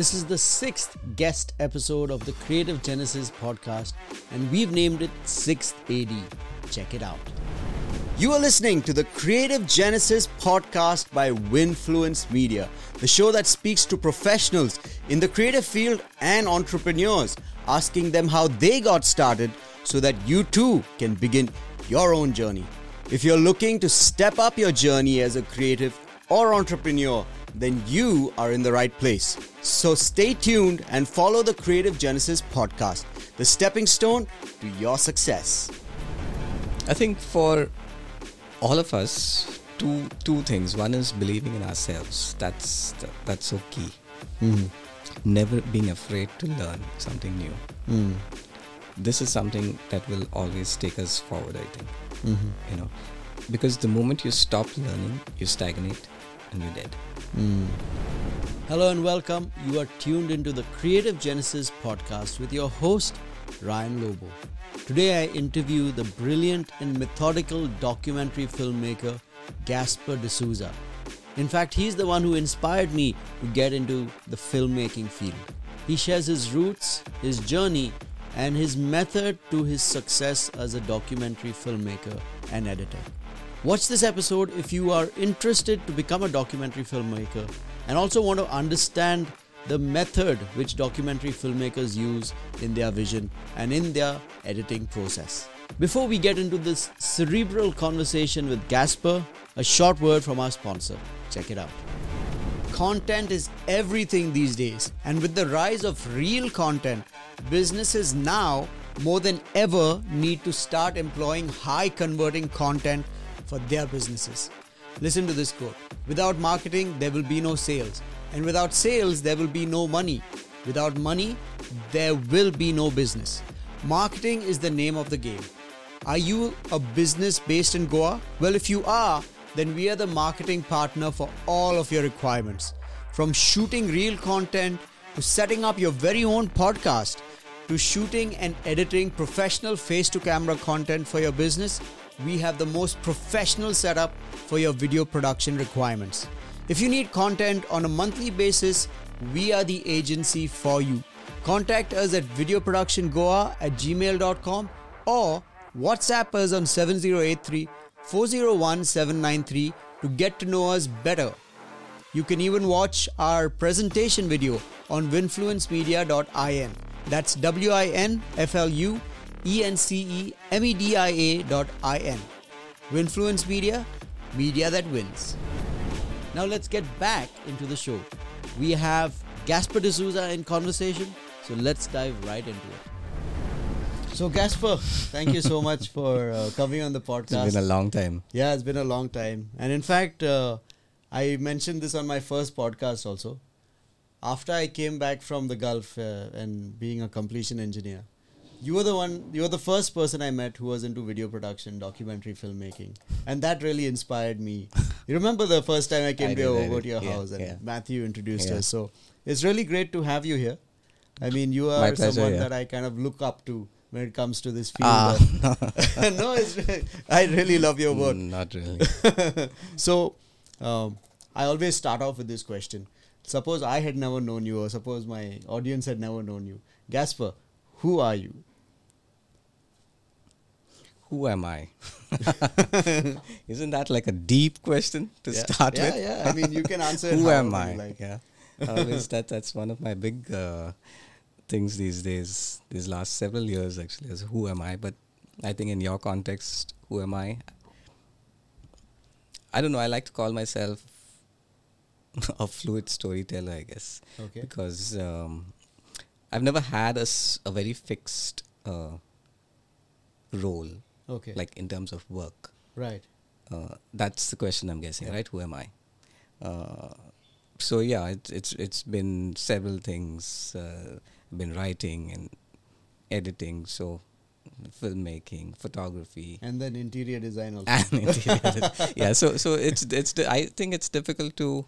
This is the sixth guest episode of the Creative Genesis podcast, and we've named it Sixth AD. Check it out. You are listening to the Creative Genesis podcast by Winfluence Media, the show that speaks to professionals in the creative field and entrepreneurs, asking them how they got started so that you too can begin your own journey. If you're looking to step up your journey as a creative or entrepreneur, then you are in the right place. So stay tuned and follow the Creative Genesis podcast, the stepping stone to your success. I think for all of us, two two things. One is believing in ourselves. That's that's so key. Hmm. Never being afraid to learn something new. Hmm. This is something that will always take us forward. I think. Mm-hmm. You know, because the moment you stop learning, you stagnate and you're dead. Mm. Hello and welcome. You are tuned into the Creative Genesis podcast with your host, Ryan Lobo. Today I interview the brilliant and methodical documentary filmmaker, Gasper D'Souza. In fact, he's the one who inspired me to get into the filmmaking field. He shares his roots, his journey, and his method to his success as a documentary filmmaker and editor. Watch this episode if you are interested to become a documentary filmmaker and also want to understand the method which documentary filmmakers use in their vision and in their editing process. Before we get into this cerebral conversation with Gasper, a short word from our sponsor. Check it out. Content is everything these days, and with the rise of reel content, businesses now more than ever need to start employing high converting content for their businesses. Listen to this quote Without marketing, there will be no sales, and without sales, there will be no money. Without money, there will be no business. Marketing is the name of the game. Are you a business based in Goa? Well, if you are, then we are the marketing partner for all of your requirements. From shooting reel content to setting up your very own podcast to shooting and editing professional face to camera content for your business, we have the most professional setup for your video production requirements. If you need content on a monthly basis, we are the agency for you. Contact us at videoproductiongoa at gmail.com or WhatsApp us on 7083 401 793 to get to know us better. You can even watch our presentation video on winfluencemedia.in. That's W I N F L U E N C E M E D I A dot I N. Winfluence Media, media that wins. Now let's get back into the show. We have Gasper D'Souza in conversation, so let's dive right into it. So Gasper, thank you so much for uh, coming on the podcast. It's been a long time. Yeah, it's been a long time. And in fact, uh, I mentioned this on my first podcast also. After I came back from the Gulf uh, and being a completion engineer, you were the one, you were the first person I met who was into video production, documentary filmmaking. And that really inspired me. you remember the first time I came I to, did, over to your Yeah, house and yeah. Matthew introduced Yeah. us. So it's really great to have you here. I mean, you are pleasure, someone that I kind of look up to when it comes to this field. Ah, no, it's, I really love your work. Mm, Not really. so, um, I always start off with this question. Suppose I had never known you, or suppose my audience had never known you. Gasper, who are you? Who am I? Isn't that like a deep question to yeah. start yeah, with? Yeah, I mean, you can answer Who am I? like. Yeah. Always that that's one of my big uh, things these days, these last several years actually, is who am I? But I think in your context, who am I? I don't know, I like to call myself a fluid storyteller, I guess. Okay. Because um, I've never had a, s- a very fixed uh, role, Okay. like in terms of work. right. Uh, that's the question I'm guessing, Yeah. right? Who am I? Uh, so yeah, it's it's it's been several things. Uh, been writing and editing, so filmmaking, photography, And then interior design also. and interior. des- yeah, so so it's it's di- I think it's difficult to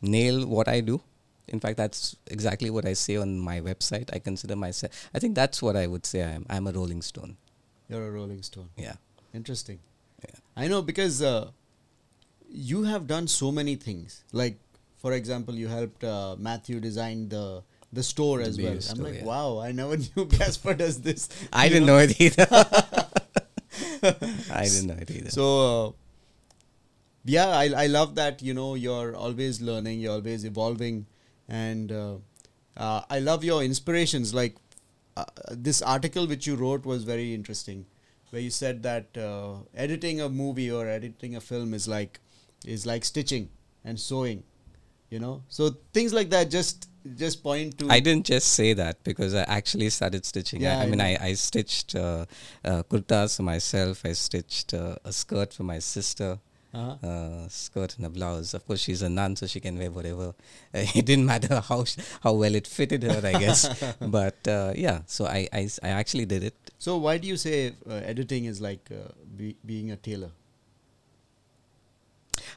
nail what I do. In fact, that's exactly what I say on my website. I consider myself. I think that's what I would say. I'm I'm a Rolling Stone. You're a Rolling Stone. Yeah. Interesting. Yeah. I know because uh, you have done so many things like for example, you helped uh, Matthew design the the store The as well. I'm like, yeah. wow, I never knew Gasper does this. I didn't know it either. I didn't know it either. So, uh, yeah, I, I love that, you know, you're always learning, you're always evolving. And uh, uh, I love your inspirations. Like uh, this article which you wrote was very interesting, where you said that uh, editing a movie or editing a film is like is like stitching and sewing, you know. So things like that just just point to I didn't just say that because I actually started stitching. Yeah, I, I mean. I, I stitched uh, uh, kurtas for myself. I stitched uh, a skirt for my sister. Uh-huh. Uh, skirt and a blouse. Of course, she's a nun, so she can wear whatever. Uh, it didn't matter how sh- how well it fitted her, I guess. but uh, yeah, so I I actually did it. So why do you say uh, editing is like uh, be, being a tailor?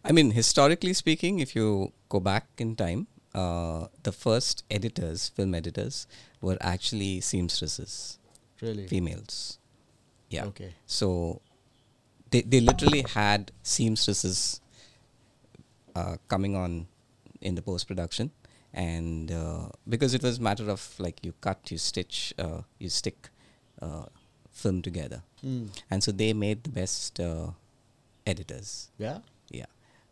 I mean, historically speaking, if you go back in time, uh, the first editors, film editors, were actually seamstresses, Really? females. Yeah. Okay. So they they literally had seamstresses uh, coming on in the post production, and uh, because it was a matter of like you cut, you stitch, uh, you stick uh, film together, Hmm. and so they made the best uh, editors. Yeah. Yeah.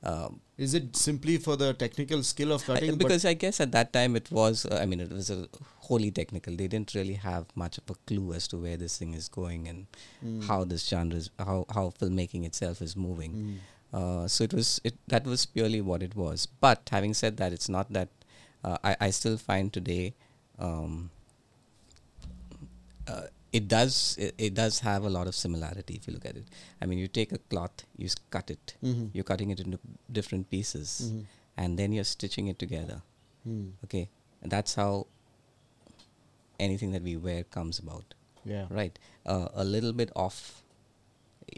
Um, Is it simply for the technical skill of cutting? because I guess at that time it was, uh, I mean, it was a wholly technical. They didn't really have much of a clue as to where this thing is going and Mm. how this genre is, how how filmmaking itself is moving. Mm. Uh, so it was it that was purely what it was. But having said that, it's not that uh, I I still find today. Um, uh, it does it, it does have a lot of similarity if you look at it. I mean, you take a cloth, you cut it, Mhm. you're cutting it into different pieces, Mhm. and then you're stitching it together. Mm. Okay, and that's how anything that we wear comes about, Yeah. right? Uh, a little bit off,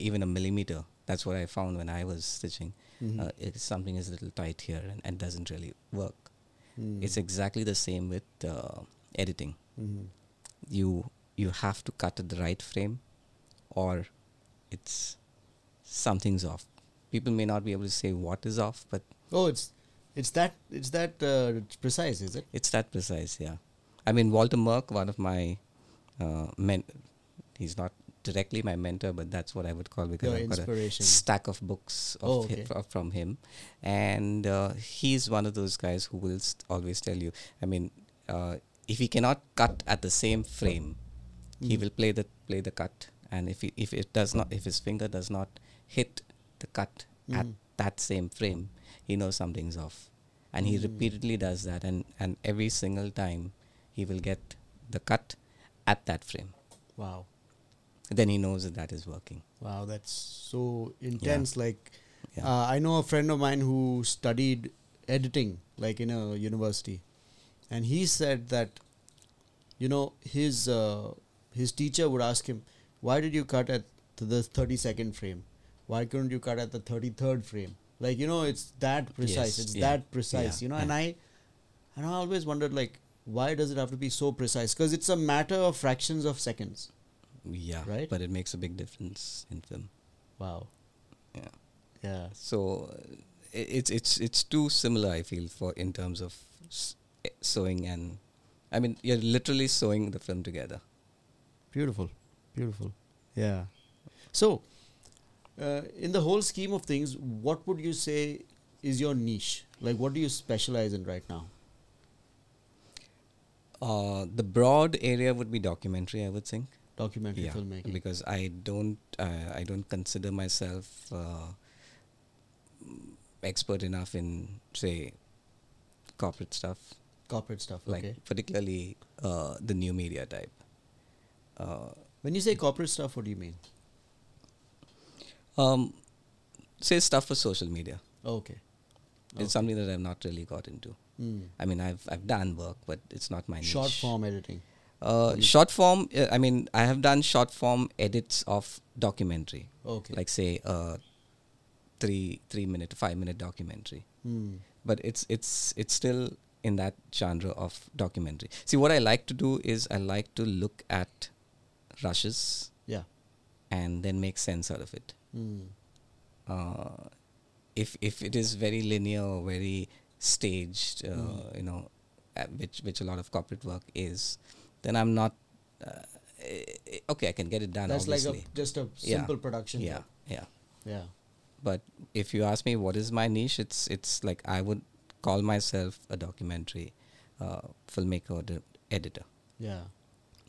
even a millimeter. That's what I found when I was stitching. Mhm. Uh, if something is a little tight here and, and doesn't really work. Mm. It's exactly the same with uh, editing. Mhm. You you have to cut at the right frame, or it's something's off. People may not be able to say what is off, but Oh, it's it's that it's that uh, precise, is it? It's that precise, yeah. I mean, Walter Murch, one of my uh, men, he's not directly my mentor, but that's what I would call because Your I've got a stack of books of Oh, okay. fro- from him, and uh, he's one of those guys who will st- always tell you. I mean, uh, if he cannot cut at the same frame, he Mm. will play the play the cut, and if he, if it does not, if his finger does not hit the cut at Mm. that same frame, he knows something's off, and he Mm. repeatedly does that, and and every single time he will get the cut at that frame. Wow. Then he knows that that is working. Wow, that's so intense. Like, Yeah. uh, I know a friend of mine who studied editing, like in a university, and he said that, you know, his uh, his teacher would ask him, "Why did you cut at the thirty second frame? Why couldn't you cut at the thirty third frame?" Like, you know, it's that precise. Yes, it's yeah, that precise. yeah, you know, and. I, and I always wondered like, why does it have to be so precise? Because it's a matter of fractions of seconds. Yeah, Right? But it makes a big difference in film. Wow. Yeah. Yeah. So uh, it's it's it's too similar. I feel for in terms of s- sewing and, I mean, you're literally sewing the film together. Beautiful, beautiful. Yeah. So, uh, in the whole scheme of things, what would you say is your niche? Like, what do you specialize in right now? Uh, the broad area would be documentary. I would think. Documentary filmmaking. because I don't uh, I don't consider myself uh, expert enough in say corporate stuff, Corporate stuff. like okay. particularly uh, the new media type. Uh, When you say corporate stuff, what do you mean? um, say stuff for social media. Okay. It's something that I've not really got into. Mm. I mean, I've I've done work, but it's not my Short niche. form editing. Uh, short form. Uh, I mean, I have done short form edits of documentary, Okay. like say a three three minute five minute documentary. Mm. but it's it's it's still in that genre of documentary. See, what I like to do is I like to look at rushes Yeah. and then make sense out of it. Mm. Uh, if if it is very linear or very staged, uh, Mm. you know, which which a lot of corporate work is, then I'm not. Uh, eh, okay, I can get it done. That's obviously. like a just a Yeah. simple production. yeah, yeah. Yeah. But if you ask me what is my niche, it's it's like I would call myself a documentary uh, filmmaker or editor. Yeah.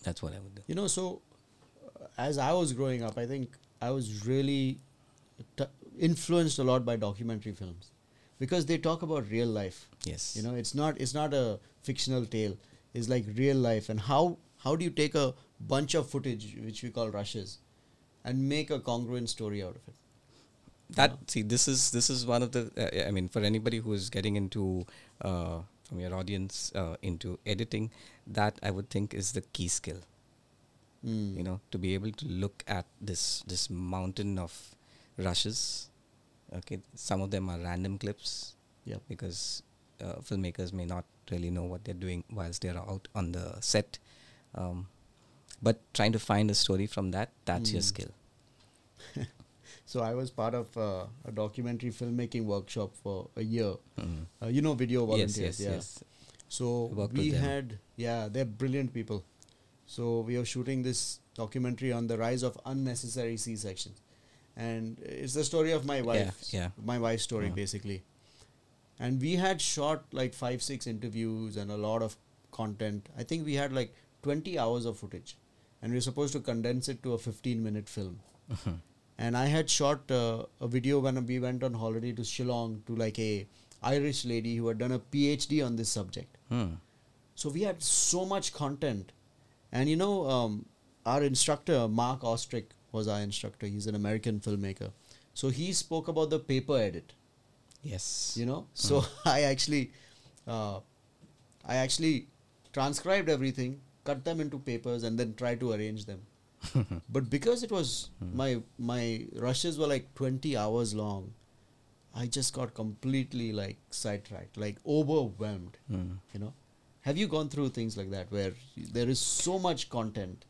That's what I would do. You know, so as I was growing up, I think I was really t- influenced a lot by documentary films because they talk about real life. Yes. You know, it's not it's not a fictional tale. It's like real life. And how how do you take a bunch of footage which we call rushes and make a congruent story out of it? that see this is this is one of the uh, i mean for anybody who is getting into uh, from your audience uh, into editing that i would think is the key skill Mm. you know to be able to look at this this mountain of rushes okay some of them are random clips yeah because uh, filmmakers may not really know what they're doing whilst they're out on the set um, but trying to find a story from that that's your Mm. skill So I was part of uh, a documentary filmmaking workshop for a year. Mhm. Uh, you know, video volunteers. yes yeah. yes So we had, yeah, they're brilliant people. So we are shooting this documentary on the rise of unnecessary C sections, and it's the story of my wife. yeah. My wife's story Uh-huh. basically. And we had shot like five, six interviews and a lot of content. I think we had like twenty hours of footage, and we were supposed to condense it to a fifteen-minute film. Mhm. And I had shot uh, a video when we went on holiday to Shillong to like a Irish lady who had done a PhD on this subject. Hmm. So we had so much content. And you know, um, our instructor, Mark Ostrick, was our instructor. He's an American filmmaker. So he spoke about the paper edit, Yes. you know. So I actually, uh, I actually transcribed everything, cut them into papers, and then tried to arrange them. but because it was my my rushes were like 20 hours long, I just got completely like sidetracked, like overwhelmed Hmm. you know have you gone through things like that where there is so much content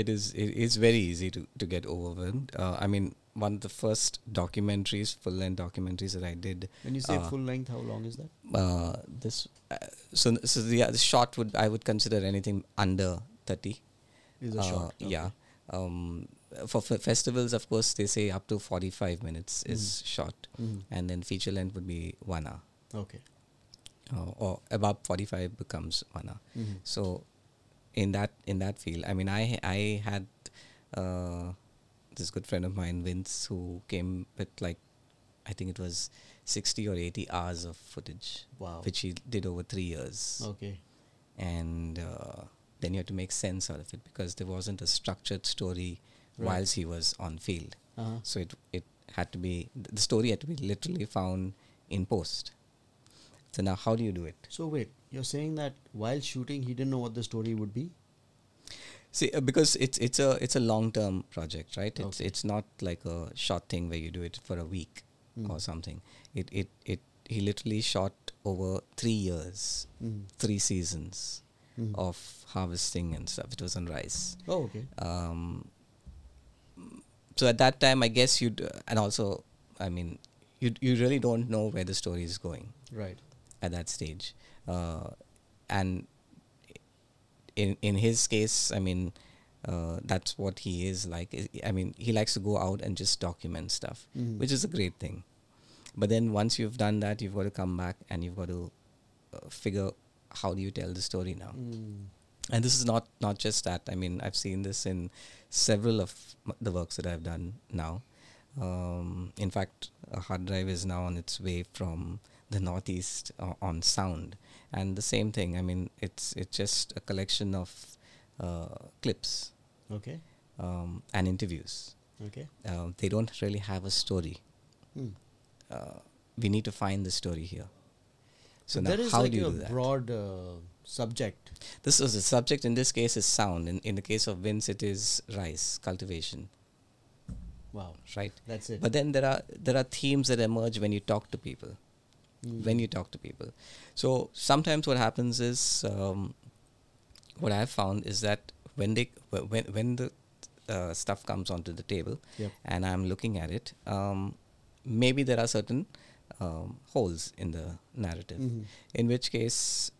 It is. It is very easy to to get overwhelmed. Uh, I mean, one of the first documentaries, full length documentaries that I did. when you say uh, full length how long is that Uh, this. Uh, so so the, uh, the short would I would consider anything under thirty. is a Uh, short okay. Yeah. Um, for f- festivals, of course, they say up to forty-five minutes is short, Mhm. and then feature length would be one hour, okay or above forty-five becomes one. Mhm. So, in that in that field, I mean, I I had uh, this good friend of mine, Vince, who came with like, I think it was sixty or eighty hours of footage, wow which he did over three years, okay and uh, then you had to make sense out of it because there wasn't a structured story Right. whilst he was on field. uh-huh. So it it had to be the story had to be literally found in post. So now, how do you do it? so wait you're saying that while shooting he didn't know what the story would be See, uh, because it's it's a it's a long term project, right? It's Okay. it's not like a short thing where you do it for a week Mm. or something. It it it he literally shot over three years, Mhm. three seasons Mhm. of harvesting and stuff. It was on rice. oh okay Um, so at that time, I guess you'd uh, and also, I mean, you you really don't know where the story is going right at that stage. Uh, and in in his case, I mean, uh, that's what he is like. I- mean, he likes to go out and just document stuff, Mhm. which is a great thing. But then once you've done that, you've got to come back and you've got to uh, figure how do you tell the story now. Mm. And this is not not just that. I mean, I've seen this in several of the works that I've done now. Um, in fact, a hard drive is now on its way from the northeast uh, on sound, and the same thing. I mean, it's it's just a collection of uh, clips okay um, and interviews. okay Um, they don't really have a story. Hmm. Uh, we need to find the story here. So But now, how like do you a do that? broad uh, subject This is the subject in this case is sound. In, in the case of Vince, it is rice cultivation, wow right? that's it But then there are there are themes that emerge when you talk to people. Mm. When you talk to people, so sometimes what happens is um, what I've found is that when they when when the uh, stuff comes onto the table Yep. and I'm looking at it, um, maybe there are certain um, holes in the narrative. Mhm. In which case,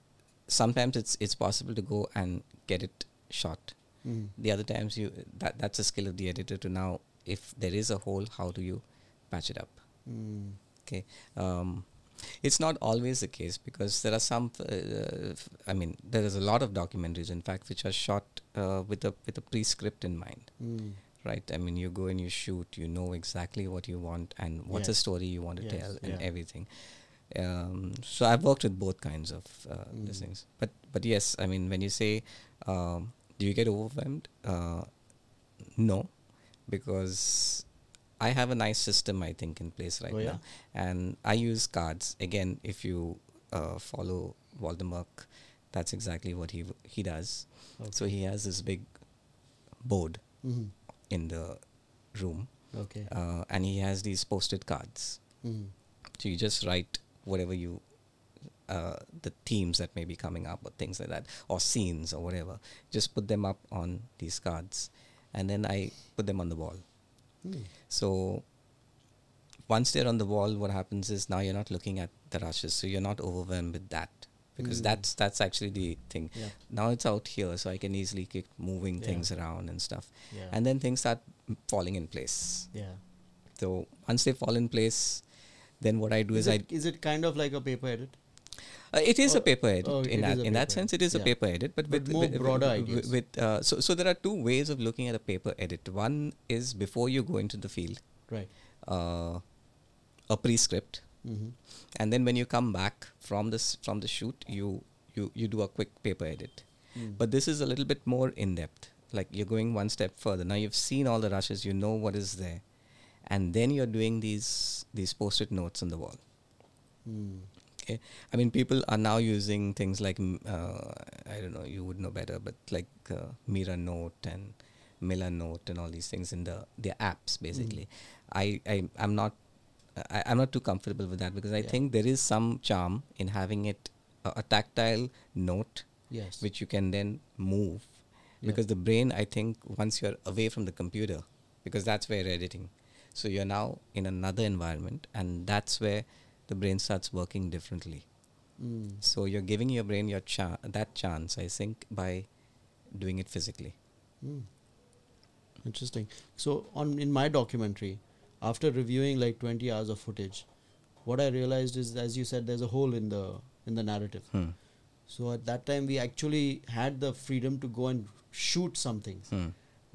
sometimes it's it's possible to go and get it shot. Mhm. The other times you that that's a skill of the editor to now if there is a hole, how do you patch it up? Mm. Okay. Um, it's not always the case because there are some. Uh, f- I mean, there is a lot of documentaries, in fact, which are shot uh, with a with a pre-script in mind, Mm. right? I mean, you go and you shoot, you know exactly what you want and what's the story you want to Yes, tell and yeah. everything. Um, so I've worked with both kinds of uh, these Mm. things, but but yes, I mean, when you say, um, do you get overwhelmed? Uh, no, because I have a nice system I think in place right Oh, yeah? now, and I use cards. Again, if you uh, follow Walter Murch, that's exactly what he w- he does. So he has this big board Mhm. in the room, Okay. uh, and he has these post-it cards. Mhm. So you just write whatever you, uh, the themes that may be coming up or things like that, or scenes or whatever. Just put them up on these cards, and then I put them on the wall. Mm. So once they're on the wall, what happens is now you're not looking at the rushes, so you're not overwhelmed with that because Mm. that's that's actually the thing. Yeah. Now it's out here, so I can easily keep moving Yeah. things around and stuff, Yeah. and then things start falling in place. yeah. So once they fall in place, then what I do is, Is I is it kind of like a paper edit? Uh, it is Oh, a paper edit. oh, in that in that sense, edit, it is a paper edit, but, But with more with, broader, with, guess. with uh, so so there are two ways of looking at a paper edit. One is before you go into the field, Right. uh, a pre-script, Mm-hmm. and then when you come back from this from the shoot, you you you do a quick paper edit. Mm. But this is a little bit more in depth. Like you're going one step further. Now you've seen all the rushes, you know what is there, and then you're doing these these post-it notes on the wall. Mm. Okay, I mean, people are now using things like mm, uh, I don't know, you would know better, but like uh, Mira Note and Milanote and all these things in the their apps. Basically, I I I'm not I, I'm not too comfortable with that because I Yeah. think there is some charm in having it a, a tactile note Yes. which you can then move Yeah. because the brain I think once you're away from the computer because that's where you're editing so you're now in another environment and that's where the brain starts working differently Mm. so you're giving your brain your cha- that chance I think by doing it physically Mm. Interesting. So on in my documentary, after reviewing like 20 hours of footage, what I realized is, as you said, there's a hole in the in the narrative. hmm. So at that time, we actually had the freedom to go and shoot some things Hmm.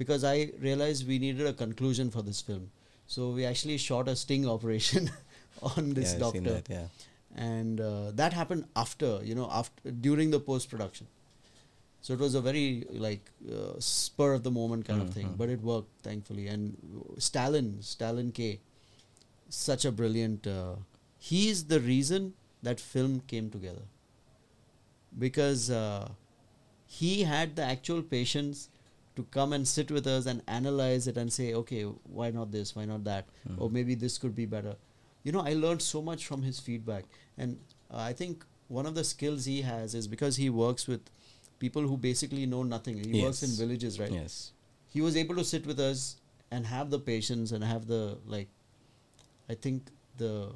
because I realized we needed a conclusion for this film. So we actually shot a sting operation on this yeah, doctor, that, yeah and uh, that happened after you know after during the post production. So it was a very like uh, spur of the moment kind of thing, Mhm. but it worked thankfully. And Stalin, Stalin K, such a brilliant. Uh, he's the reason that film came together because uh, he had the actual patience to come and sit with us and analyze it and say, okay, why not this? Why not that? Mhm. Or maybe this could be better. You know, I learned so much from his feedback, and uh, I think one of the skills he has is because he works with people who basically know nothing. He works in villages, right? yes He was able to sit with us and have the patience and have the like. I think the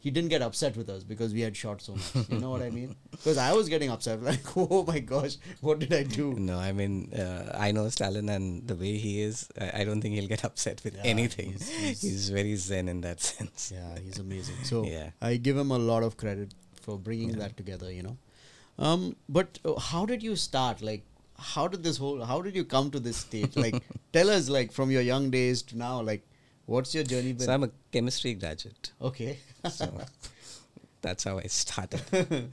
he didn't get upset with us because we had shot so much. You know what I mean? Because I was getting upset, like, oh my gosh, what did I do? no I mean uh, I know Stalin and the way he is I, don't think he'll get upset with Yeah, anything he's- he's, he's- very zen in that sense Yeah, he's amazing. So Yeah. I give him a lot of credit for bringing Yeah. that together. You know, um, but uh, how did you start? Like, how did this whole? How did you come to this stage? Like, tell us, like, from your young days to now, like, what's your journey been? so I'm a chemistry graduate okay. So that's how I started.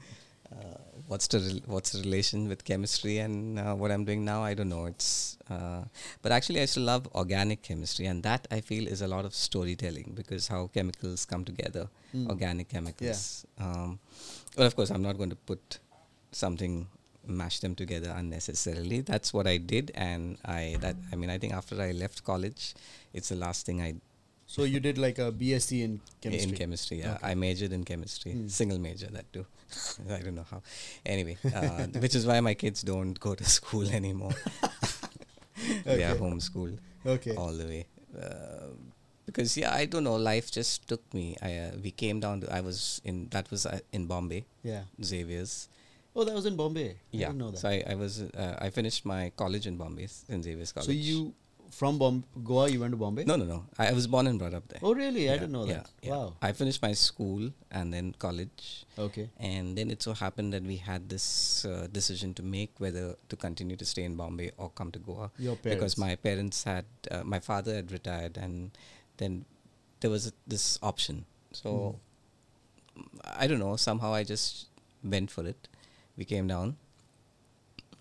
Uh, what's the rel- what's the relation with chemistry and uh, what I'm doing now? I don't know. It's uh, but actually I still love organic chemistry, and that I feel is a lot of storytelling because how chemicals come together, Mm. organic chemicals. Um, well, of course, I'm not going to put something mash them together unnecessarily. That's what I did, and I that I mean I think after I left college, it's the last thing I So you did like a BSc in chemistry. in chemistry, yeah. Okay. I majored in chemistry, Hmm. single major that too. I don't know how. Anyway, uh, which is why my kids don't go to school anymore. They are Okay. homeschooled Okay. all the way. Uh, because yeah, I don't know. Life just took me. I uh, we came down to. I was in that was uh, in Bombay, Yeah. Xavier's. Oh, that was in Bombay. I yeah. didn't know that. So I, I was uh, I finished my college in Bombay, in Xavier's College. So you from Bom- Goa, you went to Bombay? No, no, no. I, I was born and brought up there. Oh, really? I Yeah, didn't know yeah, that. yeah. Wow. I finished my school and then college. Okay. And then it so happened that we had this uh, decision to make whether to continue to stay in Bombay or come to Goa. Your parents. Because my parents had, uh, my father had retired, and then there was a, this option. So I don't know. Somehow I just went for it. We came down,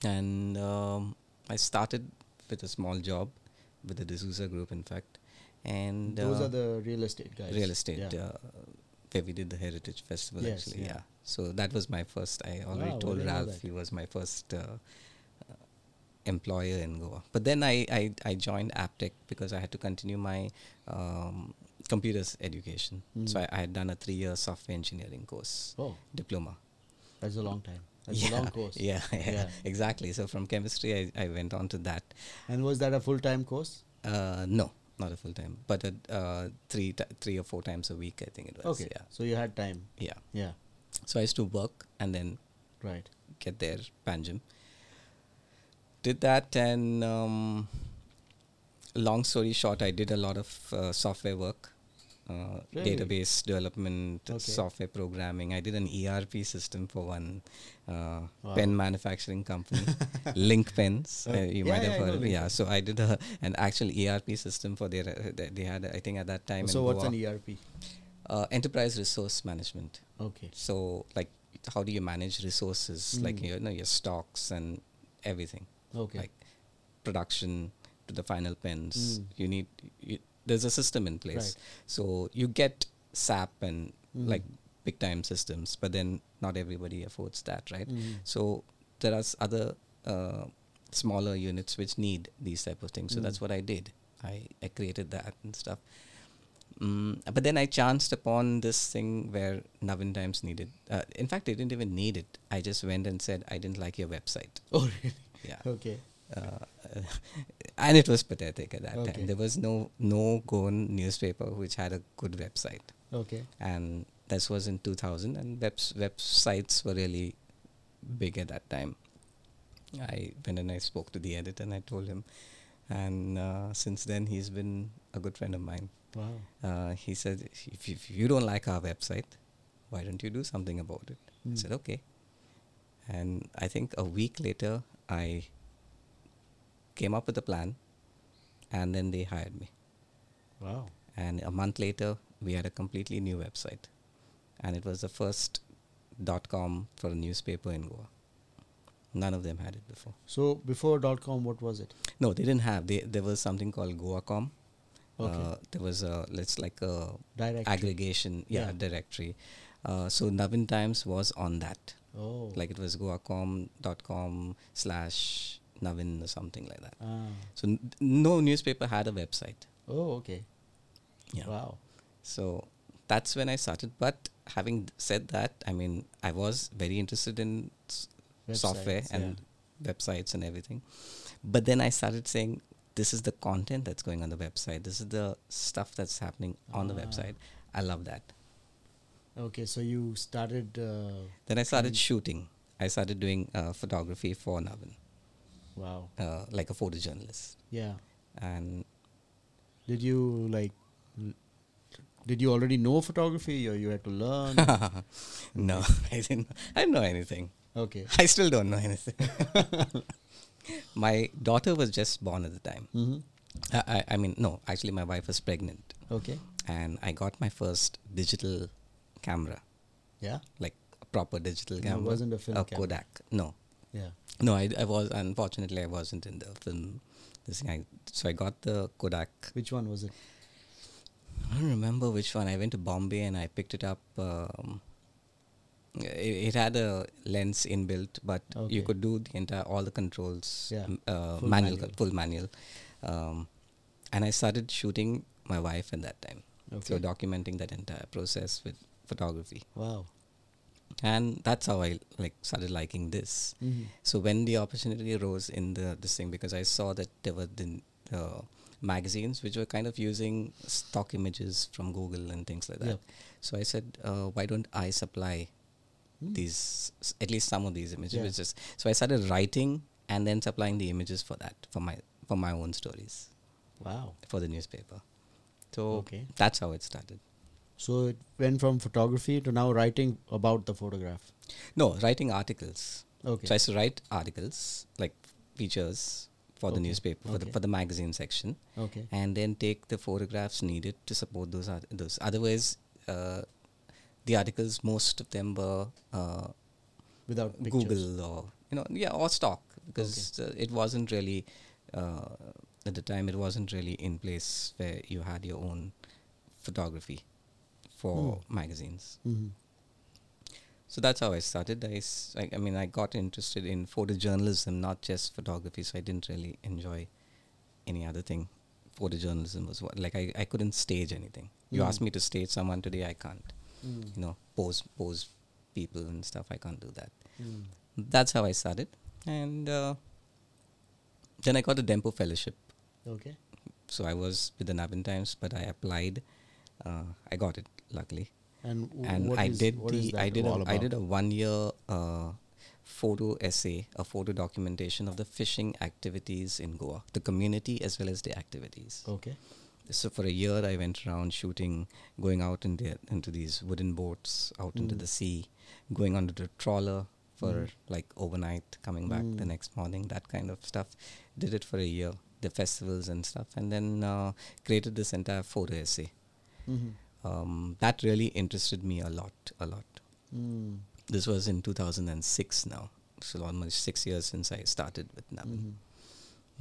and um, I started with a small job with the D'Souza Group, in fact. And Those uh, are the real estate guys. real estate Yeah. uh, where we did the heritage festival Yes, actually yeah. yeah. so that was my first i already Wow, told ralph he was my first uh, uh, employer in goa but then I, I i joined aptech because i had to continue my um, computers education so Mm. I, I had done a three year software engineering course Oh, diploma that's a long time. That's yeah, a long course. yeah, yeah Yeah. exactly so from chemistry I, I went on to that And was that a full time course? uh, no not a full time but a, uh, three ti three or four times a week i think it was Okay. yeah So you had time. yeah Yeah. so i used to work and then Right. get there Panjim. Did that and um, long story short, I did a lot of uh, software work, uh, Really? database development, Okay. software programming. I did an ERP system for one uh, Wow. pen manufacturing company, Link Pens. Uh, Okay. you Yeah, might yeah, have heard. Yeah, so I did a, an actual ERP system for their. Uh, they they had, I think, at that time. so what's Goa, an ERP? uh, enterprise resource management. Okay. So, like, how do you manage resources, like Mm. you know your stocks and everything, Okay. like production to the final pens. Mm. You need you, there's a system in place, Right. so you get SAP and Mm. like big time systems, but then not everybody affords that, right? Mhm. So there are other uh, smaller units which need these type of things. So that's Mm. what I did. I, I created that and stuff. Mm, but then I chanced upon this thing where Navhind Times needed. Uh, in fact, they didn't even need it. I just went and said, I didn't like your website. Oh, really? Yeah. Okay. Uh, and it was pathetic at that Okay. time. There was no no Goan newspaper which had a good website, Okay. and this was in 2000. And webs, websites were really big at that time. I went and I spoke to the editor and I told him, and uh, since then he's been a good friend of mine. Wow. Uh, he said, if, if you don't like our website, why don't you do something about it? I Mm. said, okay. And I think a week later, I came up with a plan, and then they hired me. Wow. And a month later, we had a completely new website, and it was the first dot com for a newspaper in Goa. None of them had it before. So before dot com, what was it? No, they didn't have. They, there was something called GoaCom. Okay. Uh, there was a let's like a Direct. aggregation yeah, Yeah. directory uh, so Navhind Times was on that Oh. like it was goacom.com slash navhind or something like that Ah. so n- no newspaper had a website Oh, okay. yeah Wow. so that's when i started but having said that i mean i was very interested in s- software and websites and everything but then i started saying this is the content that's going on the website this is the stuff that's happening on the Ah. website i love that Okay, so you started. Uh, Then I started shooting. I started doing uh, photography for Navhind, wow. uh, like a photojournalist. Yeah. And Did you like? Did you already know photography, or you had to learn? no, I didn't. I didn't know anything. okay. I still don't know anything. my daughter was just born at the time. Mm-hmm. I, I, I mean, no, actually, my wife was pregnant, Okay. and I got my first digital camera, Yeah. like a proper digital No, it wasn't a film a camera. Kodak. No, Yeah. no, I, I was unfortunately I wasn't in the film. This thing, I, so I got the Kodak Which one was it? I don't remember which one. I went to Bombay and I picked it up. Um, it, it had a lens inbuilt, but you could do the entire all the controls Yeah, uh, full manual, manual. full manual. Um, and I started shooting my wife at that time. So documenting that entire process with photography, Wow. And that's how I like started liking this. Mm-hmm. So when the opportunity arose in the this thing, because I saw that there were the uh, magazines which were kind of using stock images from Google and things like that. Yep. So I said, uh, why don't I supply these, s- at least some of these images? Yeah. So I started writing and then supplying the images for that, for my, for my own stories, Wow. for the newspaper. So Okay. that's how it started. So it went from photography to now writing about the photograph. No, writing articles. Okay. So I used to write articles, like features for the newspaper, for, the, for the magazine section. Okay. and then take the photographs needed to support those art- those. Otherwise, uh, the articles most of them were uh, Without pictures. Google or you know yeah or stock because uh, it wasn't really uh, at the time it wasn't really in place where you had your own photography for magazines. Mhm. So that's how I started. I, s- I- I mean, I got interested in photojournalism, not just photography. So I didn't really enjoy any other thing. Photojournalism was what, like I, I couldn't stage anything. You Mm. ask me to stage someone today, I can't. Mm. You know, pose pose people and stuff. I can't do that. Mm. That's how I started, and uh, then I got a Dempo fellowship. Okay. So I was with the Navhind Times, but I applied. Uh, I got it luckily And, w- and I is- did the I did all a, I did a one year uh, photo essay, a photo documentation of the fishing activities in Goa, the community as well as the activities. Okay. So for a year, I went around shooting, going out in the, into these wooden boats out into Mm. the sea, going onto the trawler for Mm. like overnight, coming back the Mm. next morning, that kind of stuff. Did it for a year, the festivals and stuff, and then uh, created this entire photo essay. Mhm. Um, that really interested me a lot, a lot. Mm. This was in 2006 now. So almost six years since I started with Navhind. Mhm.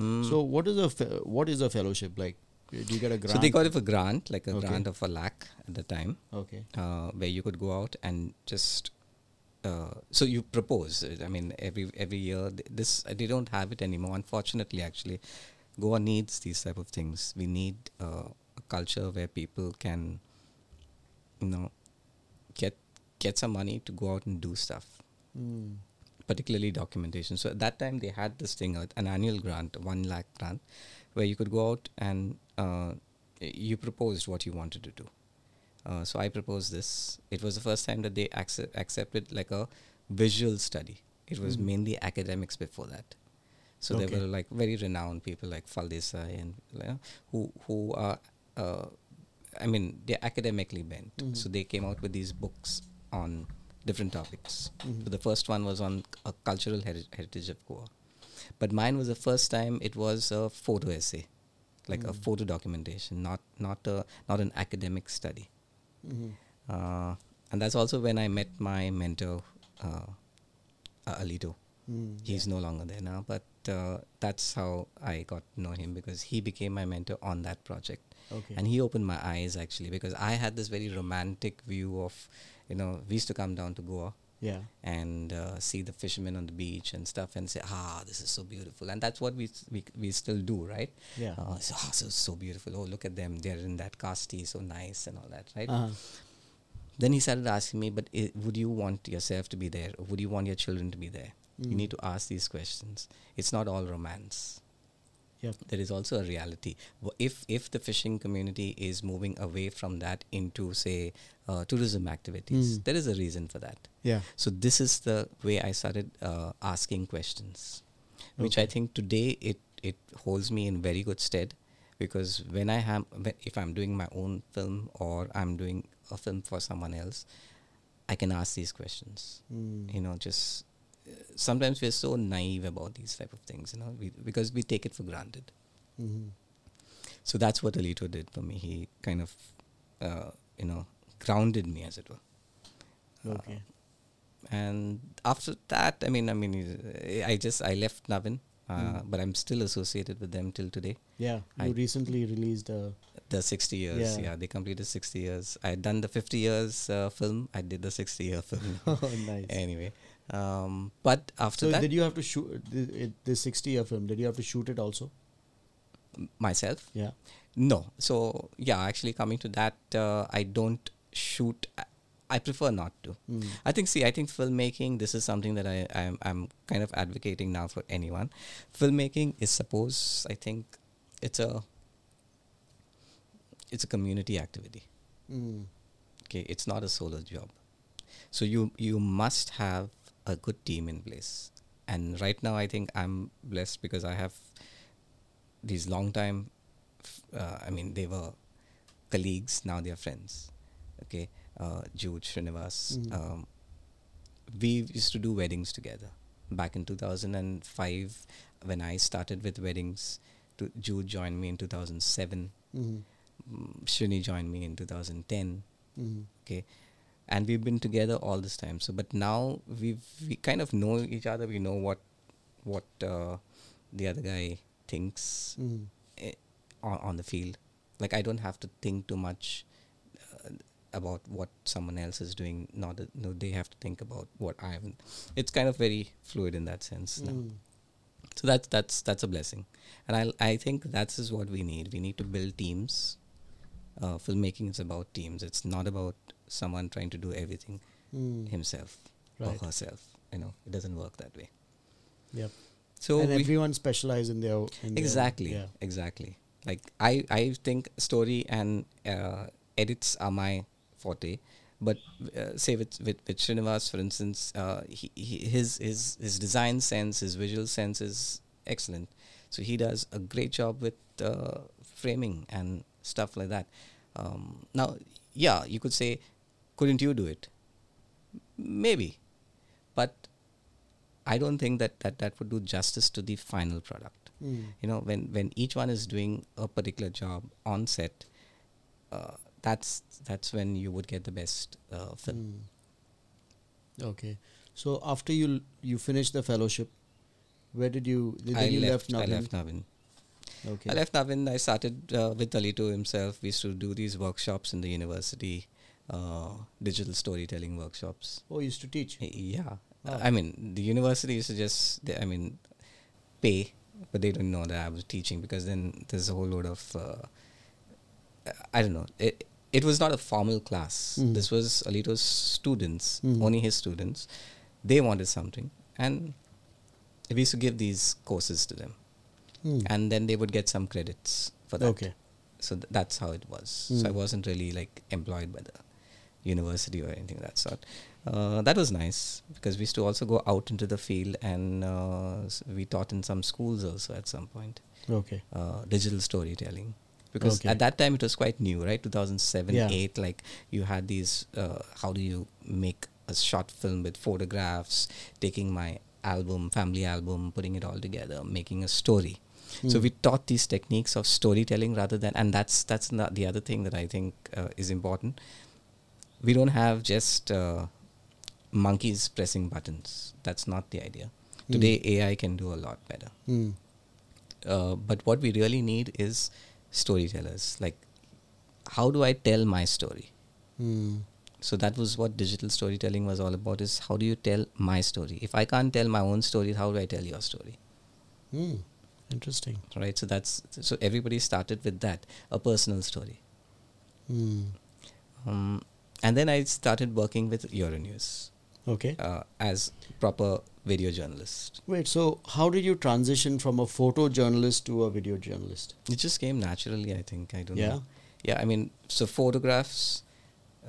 Mm. So what is a fe- what is a fellowship like? Do you get a grant? so they got it for grant, like a Okay. grant of a lakh at the time, Okay. uh, where you could go out and just. Uh, so you propose. I mean, every every year th- this they don't have it anymore. Unfortunately, actually, Goa needs these type of things. We need uh, a culture where people can, you know, get get some money to go out and do stuff. Mm. particularly documentation. So at that time they had this thing, uh, an annual grant, one lakh grant, where you could go out and uh, you proposed what you wanted to do. Uh, so I proposed this. It was the first time that they accept, accepted like a visual study. It was Mm. mainly academics before that. So Okay. there were like very renowned people like Faldesai and you know, who who are, uh, I mean, they're academically bent. Mhm. So they came out with these books on different topics. Mhm. So the first one was on a cultural heri- heritage of Goa, but mine was the first time it was a photo essay, like a Mm. photo documentation, not not a not an academic study. Mhm. Uh, and that's also when I met my mentor, uh, uh, Alito. Mm. He's no longer there now, but uh, that's how I got to know him because he became my mentor on that project. Okay. And he opened my eyes actually because I had this very romantic view of, you know, we used to come down to Goa yeah. and uh, see the fishermen on the beach and stuff and say, ah, this is so beautiful. And that's what we we, we still do, right? Yeah. Uh, so, ah, so, so beautiful. Oh, look at them. They're in that casti, so nice and all that, right? Uh-huh. Then he started asking me, but i- would you want yourself to be there? Or would you want your children to be there? You Mm. need to ask these questions. It's not all romance. Yep. There is also a reality. If if the fishing community is moving away from that into say uh, tourism activities, Mm. there is a reason for that. Yeah. So this is the way I started uh, asking questions, which I think today it it holds me in very good stead because when I have if I'm doing my own film or I'm doing a film for someone else, I can ask these questions. Mm. You know, just sometimes we're so naive about these type of things. You know, we, because we take it for granted. Mhm. So that's what Alito did for me. He kind of, uh, you know, grounded me, as it were. Uh, Okay. and after that, I mean, I mean, uh, I just I left Navhind, uh, Mm. but I'm still associated with them till today. Yeah. I- You recently released a. The 60 years, Yeah. yeah, they completed 60 years. I had done the 50 years uh, film. I did the 60 year film. oh, nice. anyway, um, but after So that, did you have to shoot the, it, the 60 year film? Did you have to shoot it also? myself, Yeah. no. So yeah, actually coming to that, uh, I don't shoot. I, I prefer not to. Mm. I think, see, I think filmmaking, this is something that I, I'm, I'm kind of advocating now for anyone. Filmmaking is suppose, I think it's a, it's a community activity. Mm. Okay, it's not a solo job. So you you must have a good team in place. And right now, I think I'm blessed because I have these long time. Uh, I mean, they were colleagues. Now they are friends. Okay, uh, Jude Srinivas. Mm. Um, we used to do weddings together back in 2005 when I started with weddings. To, Jude joined me in 2007. Mm. Mm, Shrini joined me in 2010 Mm. okay and we've been together all this time. So but now we we kind of know each other. We know what what uh, the other guy thinks Mm. on, on the field. Like i don't have to think too much uh, about what someone else is doing not that, no they have to think about what i haven't. It's kind of very fluid in that sense now. Mm. so that's that's that's a blessing. And i i think that's is what we need. We need to build teams. Uh, filmmaking is about teams. It's not about someone trying to do everything Mm. himself Right. or herself you know it doesn't work that way Yep. so and everyone specializes in their in their- exactly yeah. exactly like i i think story and uh, edits are my forte but uh, say with with, with Srinivas for instance uh, he, he his his his design sense his visual sense is excellent so he does a great job with uh, framing and stuff like that um, now yeah you could say couldn't you do it maybe but i don't think that that, that would do justice to the final product Mm. you know when when each one is doing a particular job on set uh, that's that's when you would get the best uh, film Mm. Okay. So after you you finished the fellowship, where did you then I you left, left I left Navhind. Okay. I left Navhind. I started uh, with Alito himself. We used to do these workshops in the university, digital storytelling workshops. Oh, you used to teach. Yeah, Oh. I mean the university used to just I mean pay, but they didn't know that I was teaching because then there's a whole load of uh, I don't know. It it was not a formal class. Mhm. This was Alito's students, Mhm. only his students. They wanted something, and we used to give these courses to them, Hmm. and then they would get some credits for that. Okay. So th- that's how it was. So I Mm. wasn't really like employed by the university or anything of that sort. Uh, that was nice because we used to also go out into the field and uh, we taught in some schools also at some point Okay. uh, digital storytelling because Okay. at that time it was quite new right 2007 Yeah. 8 like you had these uh, how do you make a short film with photographs taking my album family album putting it all together making a story so Hmm. we taught these techniques of storytelling rather than and that's that's not the other thing that i think uh, is important we don't have just uh, monkeys pressing buttons that's not the idea Hmm. today ai can do a lot better Hmm. uh, but what we really need is storytellers like how do i tell my story Hmm. so that was what digital storytelling was all about is how do you tell my story if i can't tell my own story how do i tell your story Hmm. Interesting. right so that's so everybody started with that a personal story Hmm. um, and then i started working with euronews Okay. uh, as proper video journalist Wait. So how did you transition from a photo journalist to a video journalist? it just came naturally i think i don't Yeah? know yeah i mean so photographs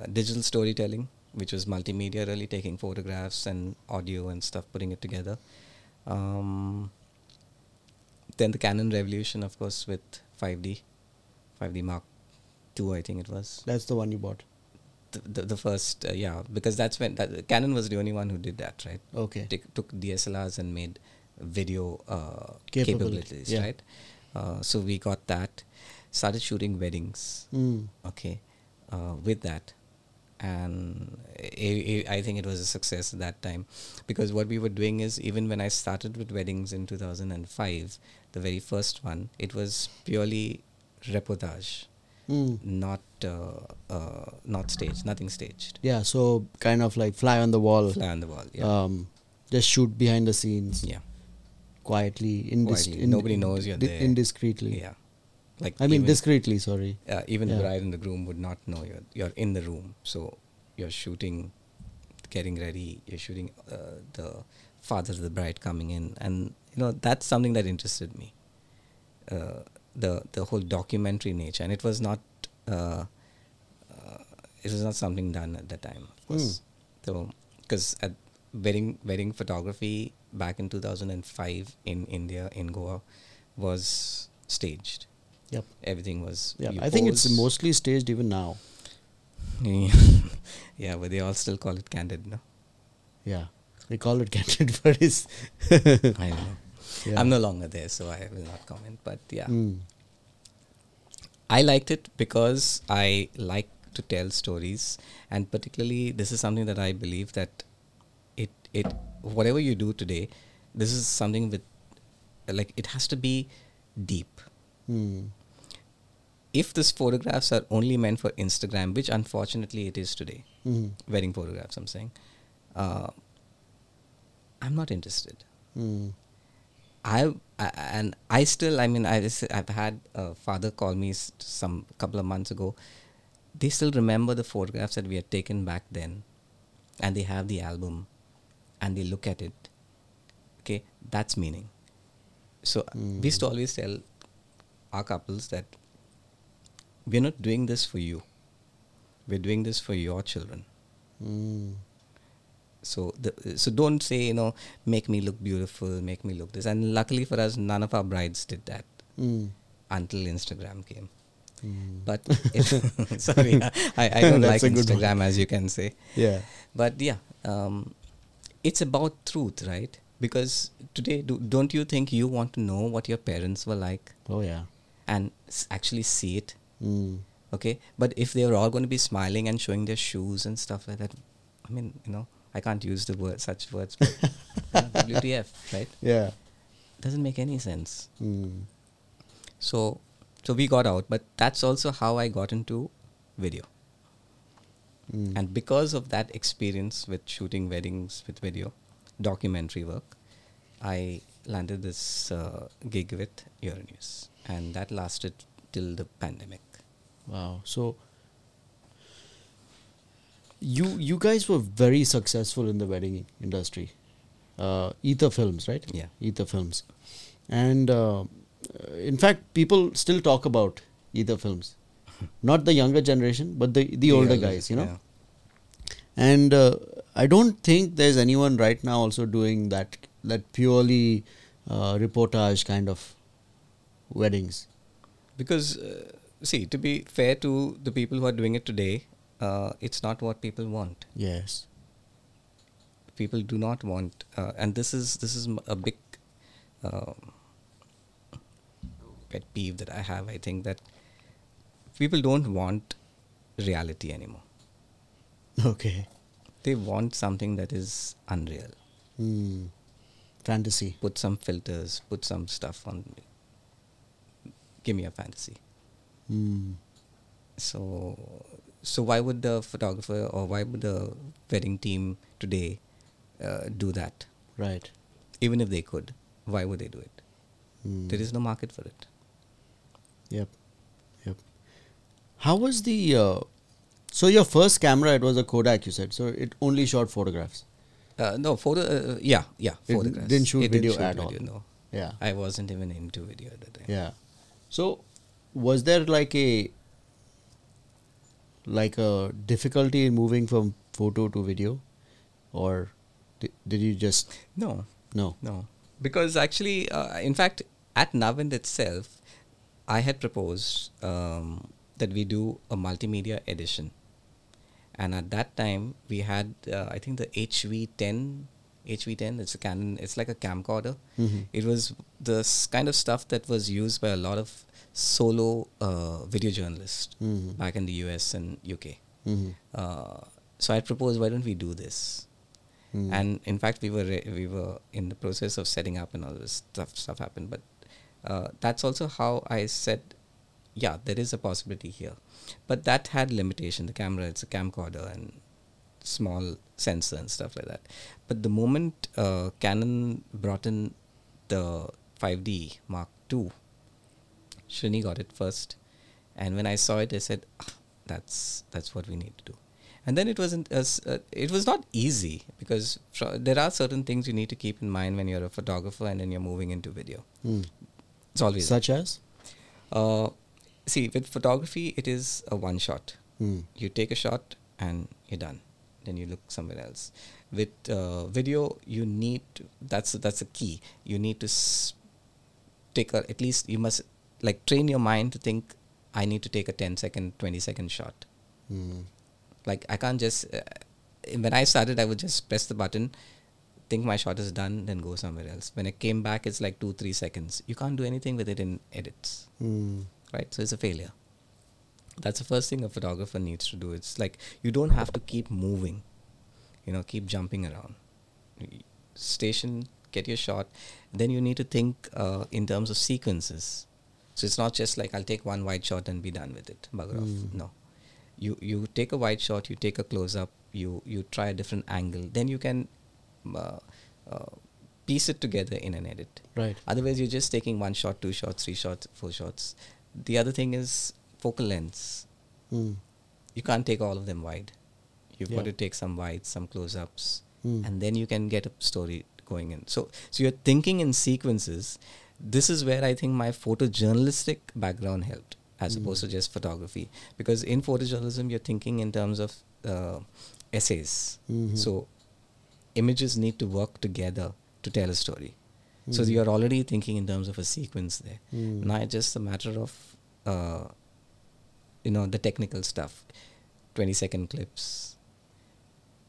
uh, digital storytelling which was multimedia really taking photographs and audio and stuff putting it together um, then the canon revolution of course with 5d 5d mark 2 i think it was That's the one you bought. The, the, first uh, yeah because that's when that, canon was the only one who did that right Okay. Take, took dslrs and made video uh, Capability, capabilities yeah. right uh, so we got that started shooting weddings Hmm. okay uh, with that and I think it was a success at that time because what we were doing is even when I started with weddings in 2005 the very first one it was purely reportage Hmm. not uh, uh, not staged nothing staged Yeah. So kind of like fly on the wall. fly on the wall yeah Um. Just shoot behind the scenes. yeah Quietly. Indis- Quietly. Nobody knows you're di- there. Indiscreetly. yeah like I mean discreetly. Sorry. uh, even the bride and the groom would not know you're you're in the room so you're shooting getting ready you're shooting uh, the father of the bride coming in and you know that's something that interested me uh, the the whole documentary nature and it was not uh, uh, it was not something done at that time, of course. So, because at wedding wedding photography back in 2005 in India in Goa was staged. Yep. Everything was. Yeah. I think it's mostly staged even now. yeah, but they all still call it candid, no? Yeah. They call it candid, but it's. I know. Yeah. I'm no longer there, so I will not comment. But yeah, Mm. I liked it because I like to tell stories, and particularly this is something that I believe that it it whatever you do today, this is something with like it has to be deep. Mm. If these photographs are only meant for Instagram, which unfortunately it is today, Mm. wedding photographs, I'm saying, uh, I'm not interested. Mm. I, I and I still I mean I I've had a father call me some couple of months ago. They still remember the photographs that we had taken back then, and they have the album, and they look at it. Okay, that's meaning. So we used to always tell our couples that we're not doing this for you. We're doing this for your children. Mm. So the, so don't say you know make me look beautiful, make me look this. And luckily for us, none of our brides did that Mm. until Instagram came. Mm. But if, sorry, I, I don't like That's a good one. Instagram as you can say. Yeah. But yeah, um, it's about truth, right? Because today, do, don't you think you want to know what your parents were like Oh yeah. and s- actually see it? Mm. Okay, but if they were all going to be smiling and showing their shoes and stuff like that, I mean, you know, I can't use the word such words. But, WTF, right? Yeah. Doesn't make any sense. Mm. So, so we got out, but that's also how I got into video. Mm. And because of that experience with shooting weddings with video, documentary work, I landed this uh, gig with Euronews, and that lasted till the pandemic. Wow. So you you guys were very successful in the wedding industry. Uh, Ether Films, right? Yeah. Ether Films, and uh, in fact, people still talk about Ether Films, not the younger generation, but the the, older elders, guys, you know. yeah. And uh, I don't think there's anyone right now also doing that that purely uh, reportage kind of weddings. Because, uh, see, to be fair to the people who are doing it today, uh, it's not what people want. Yes. People do not want, uh, and this is this is a big um, pet peeve that I have. I think that people don't want reality anymore. Okay. They want something that is unreal. Hmm. Fantasy. Put some filters, put some stuff on. Give me a fantasy. Hmm. So, so why would the photographer or why would the wedding team today uh, do that? Right. Even if they could, why would they do it? Hmm. There is no market for it. Yep. Yep. How was the? Uh, so your first camera, it was a Kodak, you said. So it only shot photographs. Uh, no photo. Uh, yeah, yeah. It Photographs. didn't shoot It video shoot at all. No, Yeah. I wasn't even into video at the time. Yeah. So, was there like a like a difficulty in moving from photo to video, or did, did you just No, no? no. Because actually, uh, in fact, at Navhind itself, I had proposed um, that we do a multimedia edition. And at that time, we had, uh, I think, the HV10. HV10, it's a Canon, it's like a camcorder. Mhm. It was the kind of stuff that was used by a lot of solo uh, video journalists Mhm. back in the US and UK. Mm-hmm. Uh, so I proposed, why don't we do this? Mm. and in fact we were re- we were in the process of setting up and all this stuff stuff happened but uh, that's also how i said yeah there is a possibility here but that had limitation the camera it's a camcorder and small sensor and stuff like that but the moment uh, canon brought in the 5d mark ii Shrini got it first. And when i saw it i said ah, that's that's what we need to do. And then it wasn't as uh, it was not easy because fr- there are certain things you need to keep in mind when you're a photographer and then you're moving into video. Mm. it's always Such as? Uh, see with photography it is a one shot. Hmm. you take a shot and you're done. Then you look somewhere else. With uh, video you need to, that's that's a key. You need to s- take a, at least you must like train your mind to think i need to take a 10 second 20 second shot Hmm. like i can't just uh, when i started i would just press the button think my shot is done then go somewhere else when i came back it's like 2 3 seconds you can't do anything with it in edits Hmm. right? So it's a failure. That's the first thing a photographer needs to do. It's like you don't have to keep moving, you know, keep jumping around. Station, get your shot. Then you need to think uh, in terms of sequences. So it's not just like I'll take one wide shot and be done with it. Bugger off. Mm. No, you you take a wide shot, you take a close up, you you try a different angle. Then you can uh, uh, piece it together in an edit. Right. Otherwise, you're just taking one shot, two shots, three shots, four shots. The other thing is focal lengths. Hmm. You can't take all of them wide. You've got to take some wide, some close-ups, Hmm. and then you can get a story going in. So, so you're thinking in sequences. This is where I think my photojournalistic background helped, as Mm. opposed to just photography. Because in photojournalism, you're thinking in terms of uh, essays. Mhm. So, images need to work together to tell a story. So Mhm. you're already thinking in terms of a sequence there. Hmm. Now it's just a matter of, uh, you know, the technical stuff. 20 second clips,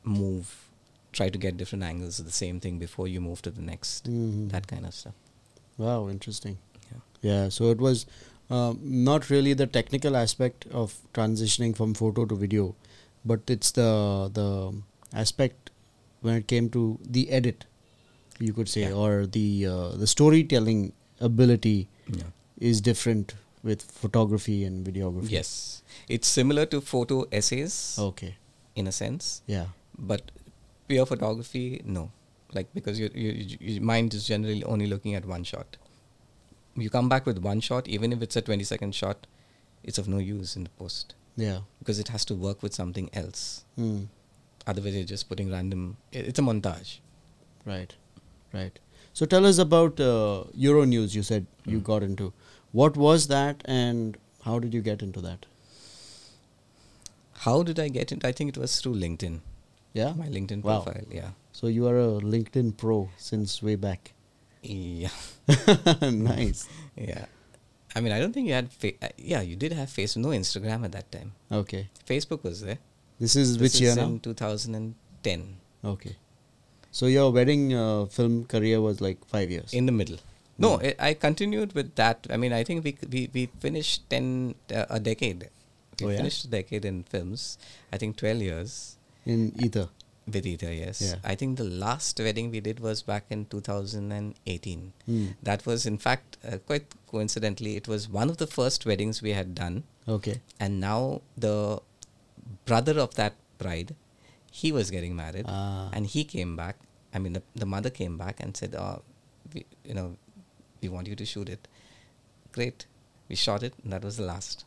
move, try to get different angles of the same thing before you move to the next. Mhm. That kind of stuff. Wow, interesting. Yeah. Yeah, so it was um, not really the technical aspect of transitioning from photo to video, but it's the the aspect when it came to the edit, you could say, Yeah. or the uh, the storytelling ability Yeah. is different with photography and videography. Yes. It's similar to photo essays Okay. in a sense, Yeah. but pure photography, no. Like because your, your, your mind is generally only looking at one shot. You come back with one shot, even if it's a 20 second shot, it's of no use in the post. Yeah. because it has to work with something else. Hmm. Otherwise, you're just putting random. It's a montage. Right. Right. So tell us about uh, Euronews. You said you Mhm. got into. What was that, and how did you get into that? How did I get into? I think it was through LinkedIn. Yeah. My LinkedIn Wow. profile. Yeah. So you are a LinkedIn pro since way back. Yeah. nice. Yeah. I mean, I don't think you had. Fa- uh, yeah, you did have Facebook. No Instagram at that time. Okay. Facebook was there. This is This which is year now? 2010. Okay. So your wedding uh, film career was like five years. In the middle. No, Hmm. I, I continued with that. I mean, I think we we, we finished ten uh, a decade. We Oh, yeah? finished a decade in films. I think twelve years. in ether. With yes. Yeah. I think the last wedding we did was back in 2018. Hmm. That was, in fact, uh, quite coincidentally, it was one of the first weddings we had done. Okay. And now the brother of that bride, he was getting married. Ah. And he came back. I mean, the, the mother came back and said, oh, we, you know, we want you to shoot it. Great. We shot it, and that was the last.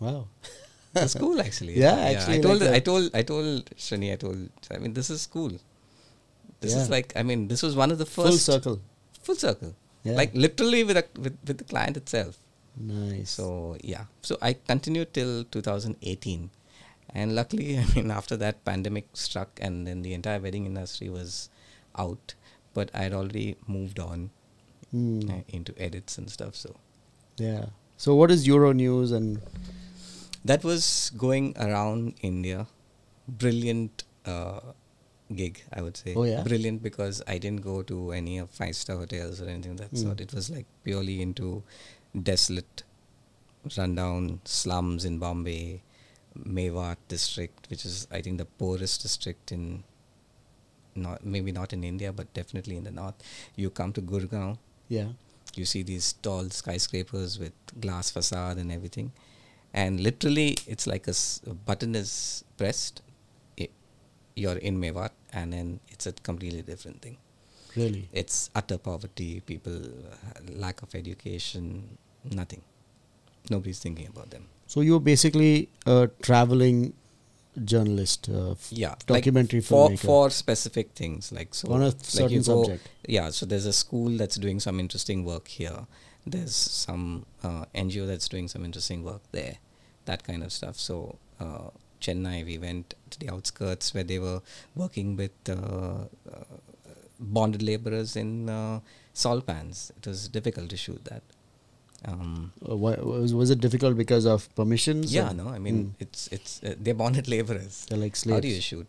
Wow. That's cool, actually. Yeah, actually, I told, like I a- told, I told Shani, I told, I mean, this is cool. This is like, I mean, this was one of the first Full circle. full circle, Yeah. like literally with, a, with with the client itself. Nice. So yeah, so I continued till 2018, and luckily, I mean, after that, pandemic struck, and then the entire wedding industry was out. But I had already moved on uh, into edits and stuff. So Yeah. So what is Euronews and that was going around India. Brilliant uh, gig, I would say. Oh, yeah? Brilliant because I didn't go to any of five star hotels or anything of that Mm. sort. It was like purely into desolate, rundown slums in Bombay, Mewat district, which is I think the poorest district in. Not maybe not in India, but definitely in the north. You come to Gurgaon, yeah. you see these tall skyscrapers with glass facade and everything and literally it's like a, s- a button is pressed i you're in mewat and then it's a completely different thing Really. it's utter poverty people uh, lack of education nothing nobody's thinking about them So you're basically a traveling journalist, uh, f- yeah documentary like for filmmaker. for specific things like so On a like certain go- subject. yeah so there's a school that's doing some interesting work here there's some uh, NGO that's doing some interesting work there, that kind of stuff. So uh, Chennai, we went to the outskirts where they were working with uh, uh, bonded laborers in uh, salt pans. It was difficult to shoot that. Um, Uh, why, was, was it difficult because of permissions? yeah, no, I mean Mm. it's it's uh, they're bonded laborers. They're like slaves. How do you shoot?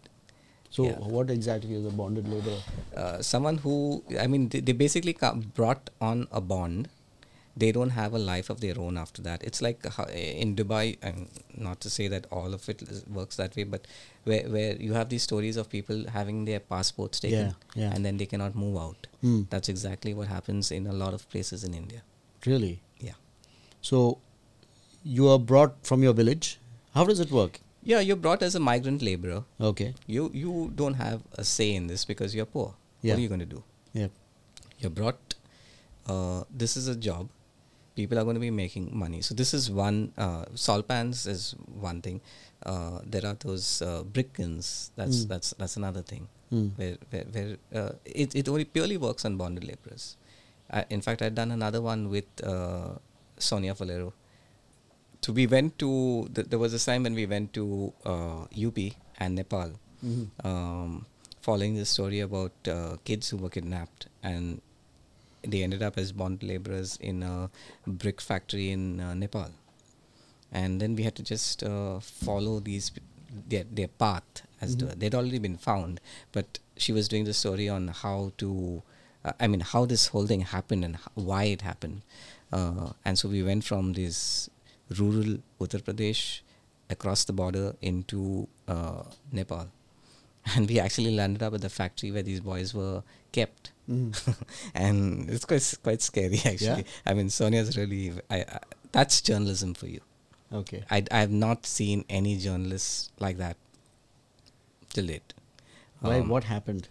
So, Yeah. what exactly is a bonded laborer? uh, someone who I mean they, they basically brought on a bond. They don't have a life of their own after that. It's like in Dubai, and not to say that all of it works that way, but where where you have these stories of people having their passports taken Yeah, yeah. and then they cannot move out. Hmm. That's exactly what happens in a lot of places in India. Really? Yeah. So, you are brought from your village. How does it work? Yeah, you're brought as a migrant laborer. Okay. You you don't have a say in this because you're poor. Yeah. What are you going to do? Yep. you're brought uh, this is a job people are going to be making money so this is one uh, salt pans is one thing uh, there are those uh, brick kilns that's Mm. that's that's another thing Mm. where where, where uh, it, it only purely works on bonded laborers I, in fact i'd done another one with uh, sonia valero so we went to th- there was a time when we went to uh, up and nepal Mhm. um, following the story about uh, kids who were kidnapped and they ended up as bond laborers in a brick factory in uh, Nepal. And then we had to just uh, follow these their their path as to they'd already been found, but she was doing the story on how to, uh, I mean, how this whole thing happened and h- why it happened. Uh, and so we went from this rural Uttar Pradesh across the border into uh, Nepal and we actually landed up at the factory where these boys were kept And it's quite quite scary actually i mean sonia's really I, I that's journalism for you Okay. I, I have not seen any journalists like that till date Why? Um, what happened?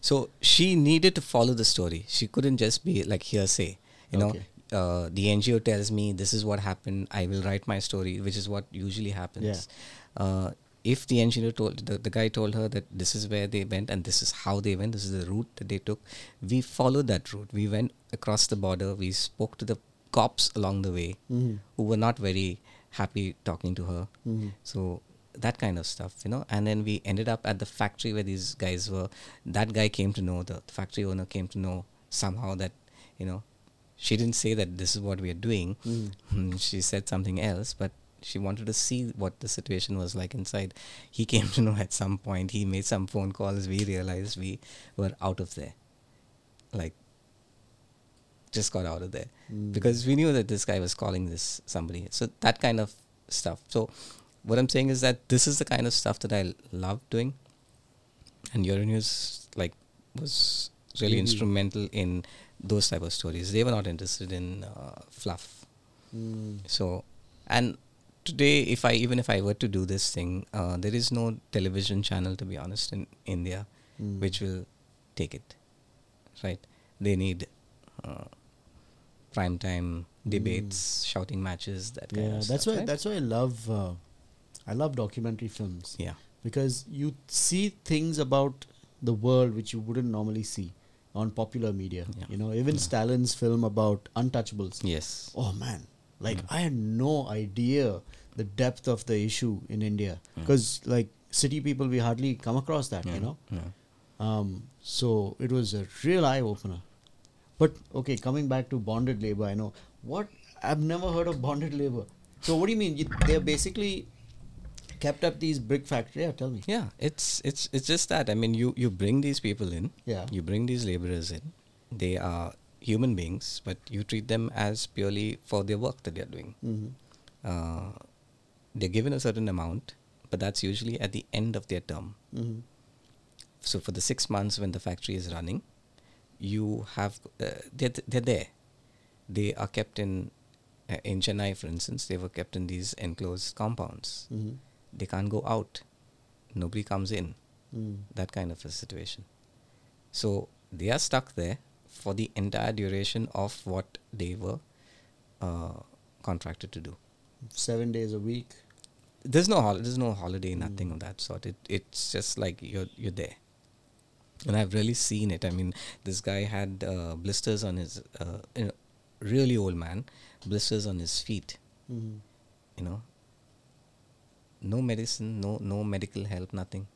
so she needed to follow the story. She couldn't just be like hearsay. You know, Okay. uh, the NGO tells me this is what happened. I will write my story, which is what usually happens. Uh, if the NGO told the, the guy told her that this is where they went and this is how they went, this is the route that they took, we followed that route. We went across the border. We spoke to the cops along the way, Mhm. who were not very happy talking to her. Mhm. So that kind of stuff, you know. And then we ended up at the factory where these guys were. That guy came to know, the factory owner came to know somehow that, you know, she didn't say that this is what we are doing. Hmm, She said something else, but she wanted to see what the situation was like inside. He came to know at some point. He made some phone calls. We realized we were out of there. Like, just got out of there Mm. because we knew that this guy was calling this somebody. So that kind of stuff. So what I'm saying is that this is the kind of stuff that I love doing, and Euronews like was really Really? instrumental in those type of stories. They were not interested in uh, fluff. Mm. So, and today, if I even if I were to do this thing, uh, there is no television channel, to be honest, in India, Mm. which will take it. Right? They need uh, prime time debates, shouting matches, that kind Mm. Yeah, of that's stuff. why. right? That's why I love. Uh, I love documentary films yeah, because you see things about the world which you wouldn't normally see on popular media. Yeah. You know, even Yeah. Stalin's film about untouchables. yes, Oh man, like Mm. I had no idea the depth of the issue in India Mm. because like city people we hardly come across that. yeah, You know. yeah. Um, so it was a real eye opener. But okay, coming back to bonded labor, I know what I've never heard of bonded labor. So what do you mean? You, they're basically kept up these brick factory. Yeah, tell me. Yeah, it's it's it's just that. I mean, you you bring these people in. Yeah. You bring these laborers in. They are human beings, but you treat them as purely for their work that they're doing. Mm-hmm. Uh, they're given a certain amount, but that's usually at the end of their term. Mm-hmm. So for the six months when the factory is running, you have uh, they're they're there. They are kept in uh, in Chennai, for instance. They were kept in these enclosed compounds. Mm-hmm. They can't go out. Nobody comes in. Mm. That kind of a situation. So they are stuck there for the entire duration of what they were uh, contracted to do. Seven days a week. There's no hol- there's no holiday, nothing Mm. of that sort. It it's just like you're you're there. And I've really seen it. I mean, this guy had uh, blisters on his, uh, you know, really old man, blisters on his feet. Mhm. You know, no medicine, no no medical help, nothing.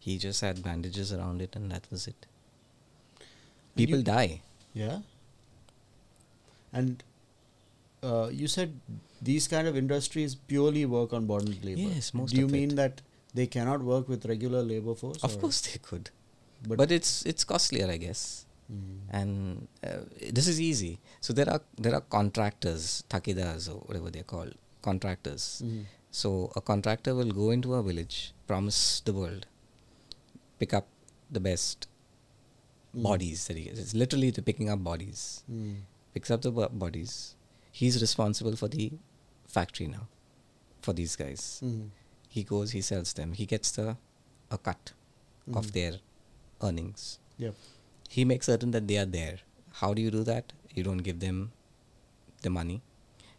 He just had bandages around it, and that was it. People you- die. Yeah. And uh, you said these kind of industries purely work on bonded labor. Yes, most Do you mean it. that they cannot work with regular labor force? Of or- course they could, But, but, it's it's costlier, I guess. Mm. And uh, this is easy. So there are there are contractors, takidas or whatever they're called, contractors. Mhm. So a contractor will go into a village, promise the world, pick up the best Mm. Bodies that he gets. It's literally the picking up bodies. Mm. Picks up the bo- bodies. He's responsible for the factory now, for these guys. Mhm. He goes, he sells them. He gets the a cut Mhm. of their earnings. Yep. He makes certain that they are there. How do you do that? You don't give them the money.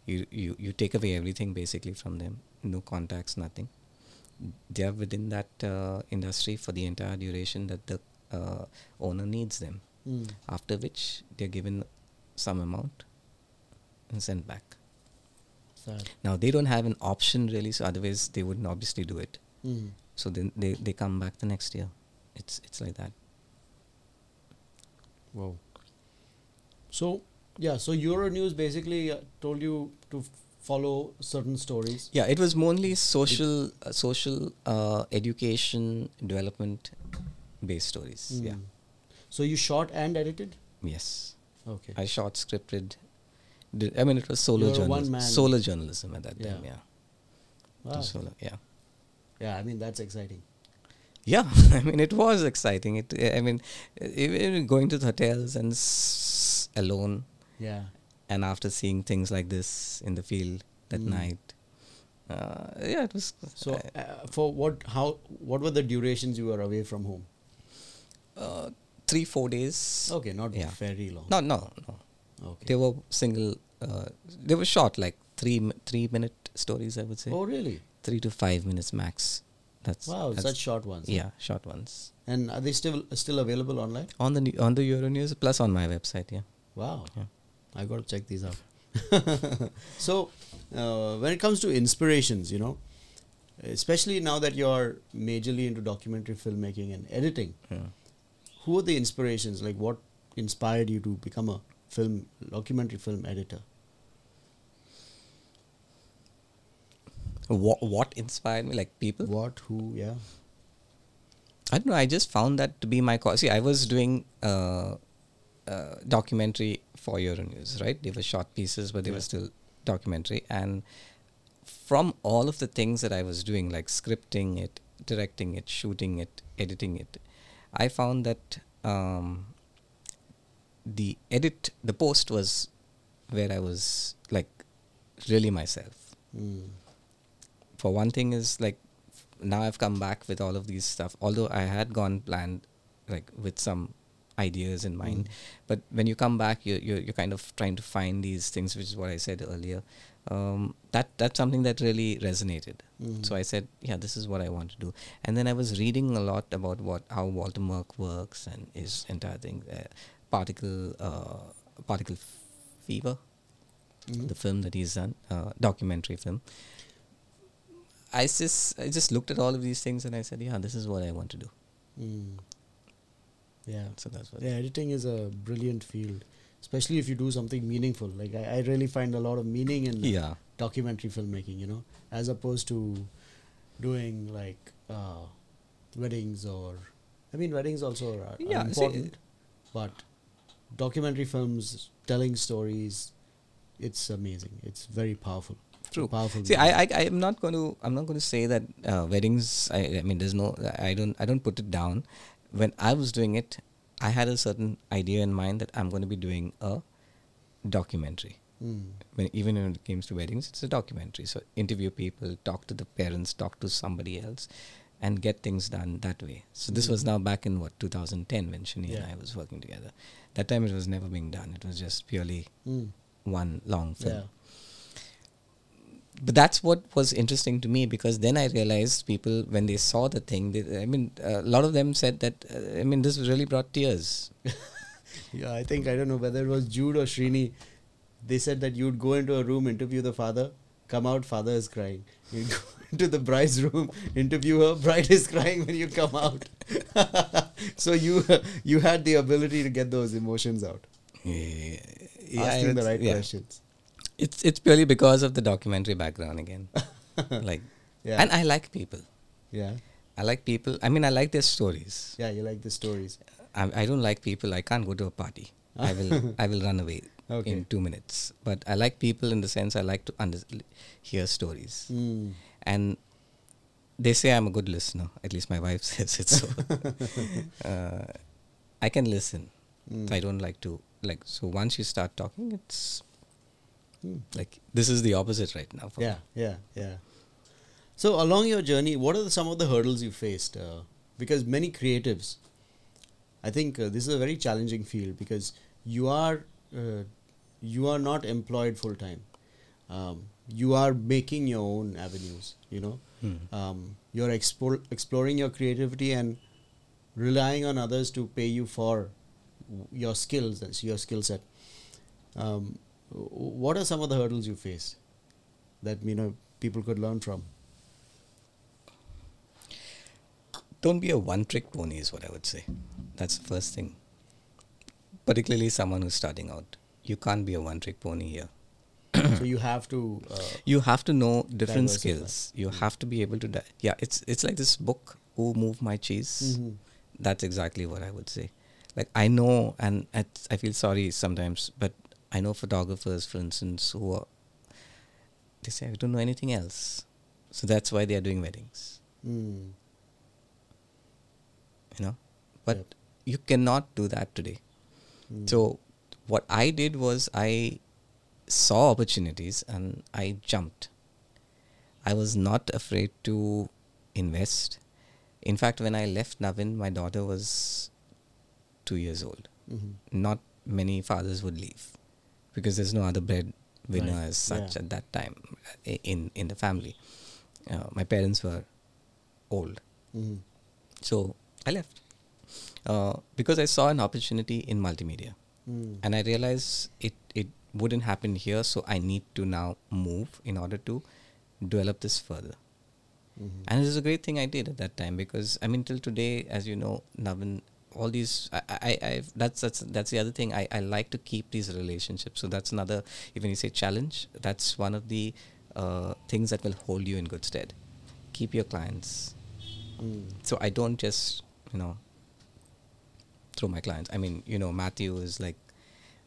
You you you take away everything basically from them. No contacts, nothing. They are within that uh, industry for the entire duration that the uh, owner needs them. Mm. After which they're given some amount and sent back. Sad. Now they don't have an option really, so otherwise they wouldn't obviously do it. Mm. So then they, they come back the next year. It's it's like that. Wow. So yeah, so Euronews basically uh, told you to f- follow certain stories. Yeah, it was mainly social, uh, social uh, education, development based stories. Yeah. Mm. So you shot and edited. Yes. Okay. I shot, scripted. Did, I mean, it was solo You're journalism. Solo journalism at that Yeah. time. Yeah. Wow. solo. Yeah. Yeah, I mean that's exciting. Yeah, I mean it was exciting. It, I mean, even going to the hotels and s- alone, Yeah. and after seeing things like this in the field that Mm. night, uh, yeah, it was. So uh, for what how what were the durations you were away from home? Uh, three four days. Okay, not Yeah. very long. No, no, no. Okay. They were single. Uh, they were short, like three three minute stories. I would say oh really? three to five minutes max. That's Wow, that's- such short ones. Yeah, short ones And are they still still available online? on the on the Euronews plus on my website. Yeah. Wow. Yeah. I got to check these out. so, uh, when it comes to inspirations, you know, especially now that you're majorly into documentary filmmaking and editing, yeah. Who are the inspirations? Like, what inspired you to become a film documentary film editor? What what inspired me? Like people. What? Who? Yeah. I don't know. I just found that to be my cause. See, I was doing uh, uh, documentary for Euronews, right? They were short pieces, but they Yeah. were still documentary. And from all of the things that I was doing, like scripting it, directing it, shooting it, editing it, I found that um, the edit, the post was where I was like really myself Mm. for one thing is like now I've come back with all of these stuff. Although I had gone planned like with some ideas in mind, Mm. but when you come back, you you're, you're kind of trying to find these things, which is what I said earlier. Um, that that's something that really resonated. Mhm. So I said, yeah, this is what I want to do. And then I was reading a lot about what how Walter Murch works and his entire thing, uh, particle uh, particle fever Mhm. the film that he's done, uh, documentary film. I just I just looked at all of these things and I said, yeah, this is what I want to do. Mm. Yeah. So that's what. Yeah, editing is a brilliant field, especially if you do something meaningful. Like I, I really find a lot of meaning in Yeah. documentary filmmaking. You know, as opposed to doing like uh, weddings or, I mean, weddings also are, are Yeah, see, important, but documentary films telling stories, it's amazing. It's very powerful. True. Powerful. See. I, I I'm not going to I'm not going to say that uh, weddings. I, I mean, there's no. I don't I don't put it down. When I was doing it, I had a certain idea in mind that I'm going to be doing a documentary. Mm. When even when it comes to weddings, it's a documentary. So interview people, talk to the parents, talk to somebody else, and get things done that way. So this was Mhm. now back in what 2010 when Shani Yeah. and I was working together. That time it was never being done. It was just purely Mm. one long film. Yeah. But that's what was interesting to me because then I realized people when they saw the thing, they, I mean, a lot of them said that uh, I mean this really brought tears. Yeah, I think I don't know whether it was Jude or Srini they said that you'd go into a room, interview the father, come out, father is crying. You go into the bride's room, interview her, bride is crying when you come out. so you you had the ability to get those emotions out, Yeah, asking the right yeah. questions. It's it's purely because of the documentary background again. like, Yeah, and I like people. yeah, I like people. I mean, I like their stories. yeah. You like the stories. I, I don't like people. I can't go to a party. I will I will run away Okay. in two minutes. But I like people in the sense I like to under, hear stories. Mm. And they say I'm a good listener. At least my wife says it so. uh, I can listen. Mm. I don't like to like. So once you start talking, it's Mm. like this is the opposite right now. Yeah, yeah, yeah. So along your journey, what are the, some of the hurdles you faced? Uh, because many creatives, I think uh, this is a very challenging field because you are uh, you are not employed full time. Um, you are making your own avenues. You know, Hmm. um, you're explore, exploring your creativity and relying on others to pay you for your skills and your skill set. Um, what are some of the hurdles you face that you know people could learn from? don't be a one trick pony is what I would say. That's the first thing. Particularly someone who's starting out. You can't be a one trick pony here. so you have to. Uh, You have to know different skills. You have to be able to di- yeah, it's it's like this book Who Moved My Cheese. Mhm. That's exactly what I would say. Like I know and I feel sorry sometimes, but I know photographers for instance who are they say I don't know anything else. So that's why they are doing weddings. mm, You know? But Yep. you cannot do that today. mm, So what I did was I saw opportunities and I jumped. I was not afraid to invest. In fact, when I left Navhind, my daughter was two years old. mhm. Not many fathers would leave because there's no other breadwinner Right. as such Yeah. at that time uh, in in the family. Uh, my parents were old, Mhm. so I left uh, because I saw an opportunity in multimedia Mm. and I realized it it wouldn't happen here, so I need to now move in order to develop this further. Mhm. And it was a great thing I did at that time because I mean till today, as you know, Navhind, all these I I I've, that's that's that's the other thing I I like to keep these relationships. So that's another even you say challenge. That's one of the uh, things that will hold you in good stead. Keep your clients. Mm. So I don't just you know throw my clients. I mean, you know, Matthew is like,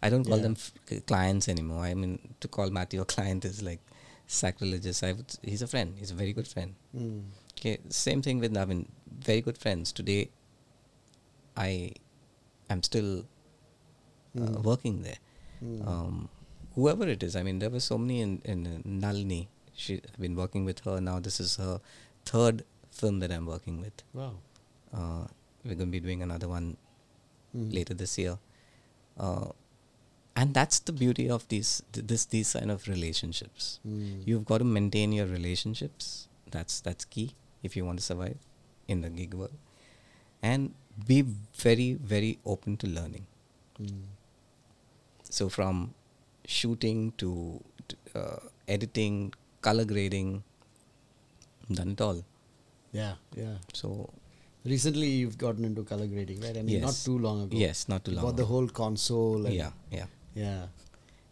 I don't call Yeah. them f- clients anymore. I mean, to call Matthew a client is like sacrilegious. I would, he's a friend. He's a very good friend. Mm. Okay, same thing with Navhind. Very good friends. Today, I am still uh, Mm. working there. Mm. Um, whoever it is. I mean, there were so many in, in uh, Nalini. She, I've been working with her now. This is her third film that I'm working with. Wow. Uh, we're going to be doing another one Mm. later this year. Uh, and that's the beauty of these th- this these kind of relationships. Mm. You've got to maintain your relationships. That's that's key if you want to survive in the gig world, and be very very open to learning. Mm. So from shooting to, uh, editing, color grading, done it all. Yeah, yeah. So Recently, you've gotten into color grading, right? I mean, not too long ago. yes, not too long. bought the whole console. Yeah, yeah. Yeah.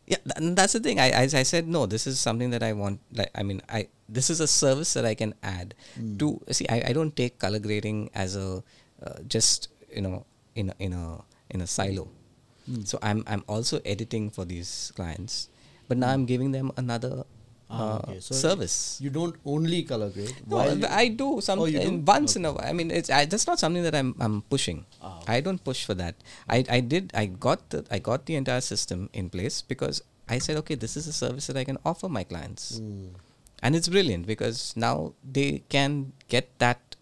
yeah th- that's the thing I, I i said no this is something that i want like i mean i this is a service that i can add Mm. to see I, I don't take color grading as a uh, just you know in a, in a in a silo Mm. so i'm i'm also editing for these clients but now i'm giving them another Ah, uh, okay. So service You don't only color grade. no, while but you- I do Oh, something do? once in a while. I mean, it's I, that's not something that I'm I'm pushing. Ah, I don't push for that. I I did I got the I got the entire system in place because I said okay, this is a service that I can offer my clients, Mm. and it's brilliant because now they can get that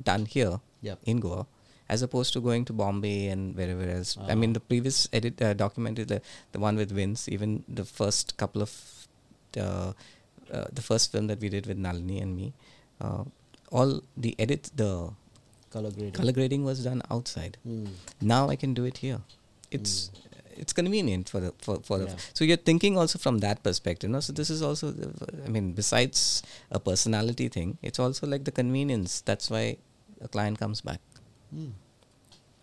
done here Yep. in Goa. As opposed to going to Bombay and wherever else. I mean, Ah. the previous edit uh, documented the the one with Vince. Even the first couple of uh, uh, the first film that we did with Nalini and me, uh, all the edit, the Color grading. color grading was done outside. Mm. Now I can do it here. It's it's convenient for the for for Yeah. the, so you're thinking also from that perspective no so this is also the- i mean besides a personality thing it's also like the convenience that's why a client comes back.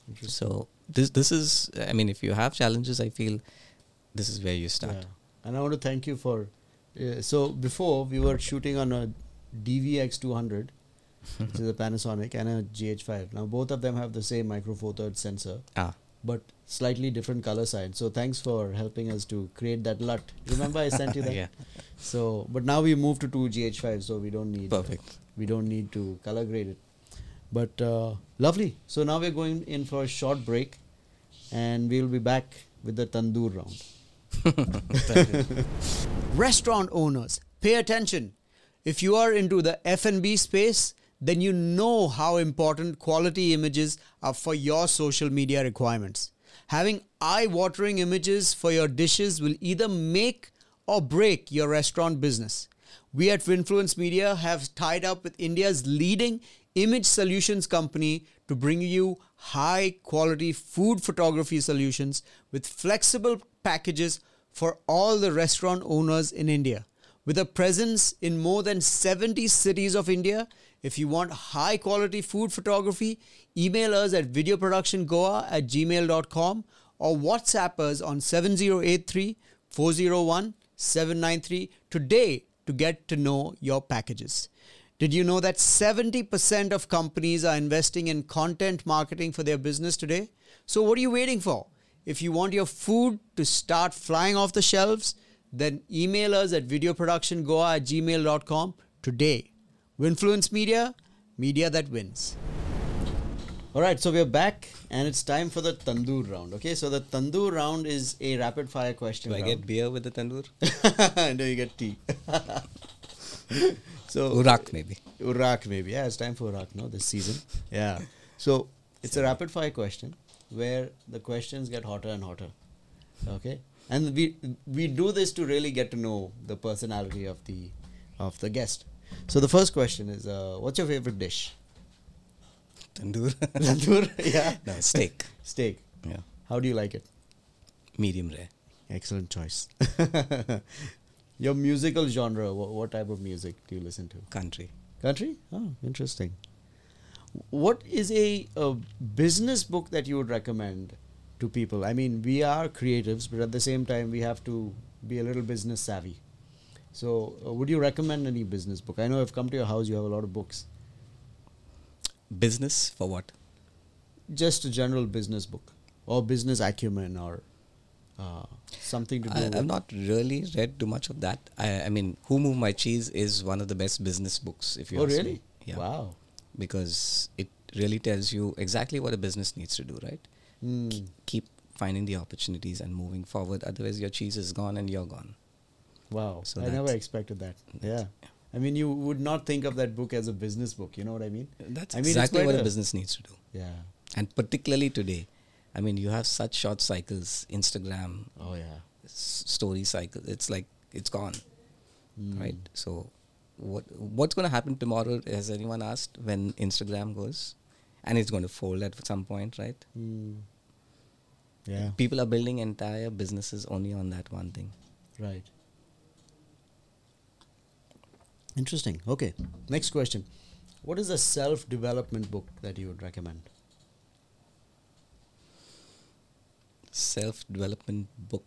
Interesting. so this this is i mean if you have challenges i feel this is where you start Yeah. And I want to thank you for. Uh, so before we were shooting on a DVX 200, which is a Panasonic, and a GH5. Now both of them have the same micro four thirds sensor, ah but slightly different color side. So thanks for helping us to create that LUT. Remember I sent you that. yeah So, but now we moved to two GH5, so we don't need perfect we don't need to color grade it. But uh, lovely. So now we're going in for a short break, and we'll be back with the tandoor round. Restaurant owners, pay attention. If you are into the F&B space, then you know how important quality images are for your social media requirements. Having eye-watering images for your dishes will either make or break your restaurant business. We at Winfluence Media have tied up with India's leading image solutions company to bring you high quality food photography solutions with flexible packages for all the restaurant owners in India. With a presence in more than 70 cities of India, if you want high quality food photography, email us at videoproductiongoa at gmail.com or WhatsApp us on 7083 401 793 today to get to know your packages. Did you know that 70% of companies are investing in content marketing for their business today? So, what are you waiting for? If you want your food to start flying off the shelves, then email us at videoproductiongoa at gmail.com today. Winfluence Media, media that wins. All right, so we're back and it's time for the tandoor round. Okay, so the tandoor round is a rapid fire question. do i get beer with the tandoor no, you get tea. so urak maybe Urak maybe. Yeah, it's time for Urak, no, this season. Yeah. So it's a rapid fire question where the questions get hotter and hotter. Okay? And we we do this to really get to know the personality of the of the guest. So the first question is uh, what's your favorite dish? tandoor Tandoor? yeah. no steak Steak. yeah How do you like it? medium rare Excellent choice. your musical genre, what, what type of music do you listen to? country Country? Oh, interesting. What is a, a business book that you would recommend to people? I mean, we are creatives, but at the same time, we have to be a little business savvy. So, uh, would you recommend any business book? I know I've come to your house, you have a lot of books. business for what Just a general business book or business acumen or uh, something to do I, I've not really read too much of that. I, I mean, Who Moved My Cheese is one of the best business books, if you oh, ask really? me. Yeah. Wow. Because it really tells you exactly what a business needs to do, right? Hmm. Keep finding the opportunities and moving forward. Otherwise, your cheese is gone and you're gone. Wow. So I never expected that. Yeah. I mean, you would not think of that book as a business book. You know what I mean? That's I mean, exactly what a a- business needs to do. Yeah. And particularly today, I mean, you have such short cycles, Instagram, Oh, yeah. s- story cycle. It's like it's gone, Mm. right? So, what what's going to happen tomorrow? Has anyone asked when Instagram goes? And it's going to fold at some point, right? Mm. Yeah. People are building entire businesses only on that one thing. Right. Interesting. Okay. Next question. What is a self development book that you would recommend? Self development book.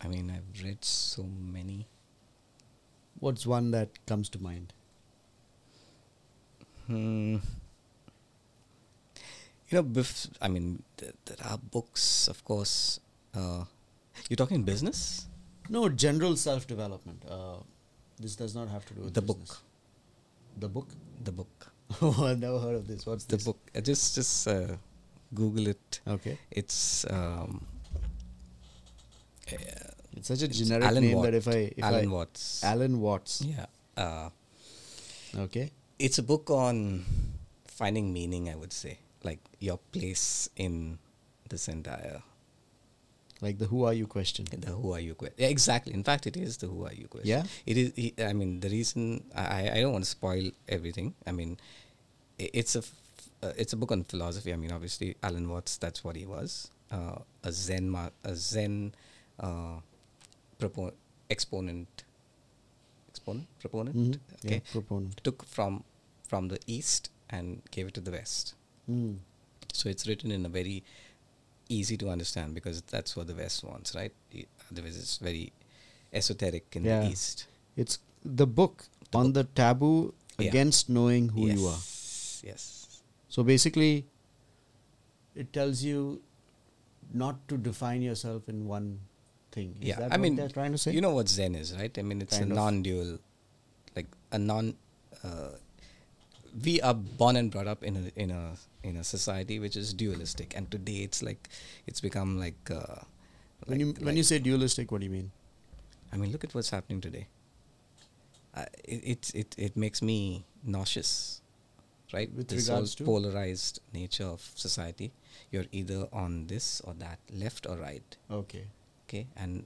I mean, I've read so many. What's one that comes to mind? Hmm. You know, bef- I mean, th- there are books, of course. Uh, you're talking business? No, general self development. Uh, this does not have to do with The business. book. The book? The book. oh, I've never heard of this. What's The this? book. Uh, just just uh, Google it. Okay. It's um, It's such a it's generic Alan name Watt- that if I. If Alan I, Watts. Alan Watts. Yeah. Uh, Okay. it's a book on finding meaning. I would say, like your place in this entire Like the who are you question. the who are you question. Yeah, exactly. In fact, it is the who are you question. Yeah? It is. I mean, the reason I I don't want to spoil everything. I mean, it's a uh, it's a book on philosophy. I mean, obviously, Alan Watts. That's what he was. uh, a Zen ma- a Zen uh, propo- exponent exponent proponent Mhm. okay Yeah, proponent. took from from the east and gave it to the west Mm. so it's written in a very easy to understand because that's what the west wants right otherwise it's very esoteric in Yeah. the east It's the book The on the taboo against knowing who yes. you are. yes So basically, it tells you not to define yourself in one thing. Is yeah that i what mean they're trying to say? you know what zen is right i mean it's Kind a non-dual like a non uh, we are born and brought up in a in a in a society which is dualistic and today it's like it's become like uh, when you like- when you say dualistic, what do you mean? I mean, look at what's happening today. Uh, it, it it it makes me nauseous, right? With this regards whole to? polarized nature of society. You're either on this or that, left or right. Okay. Okay, and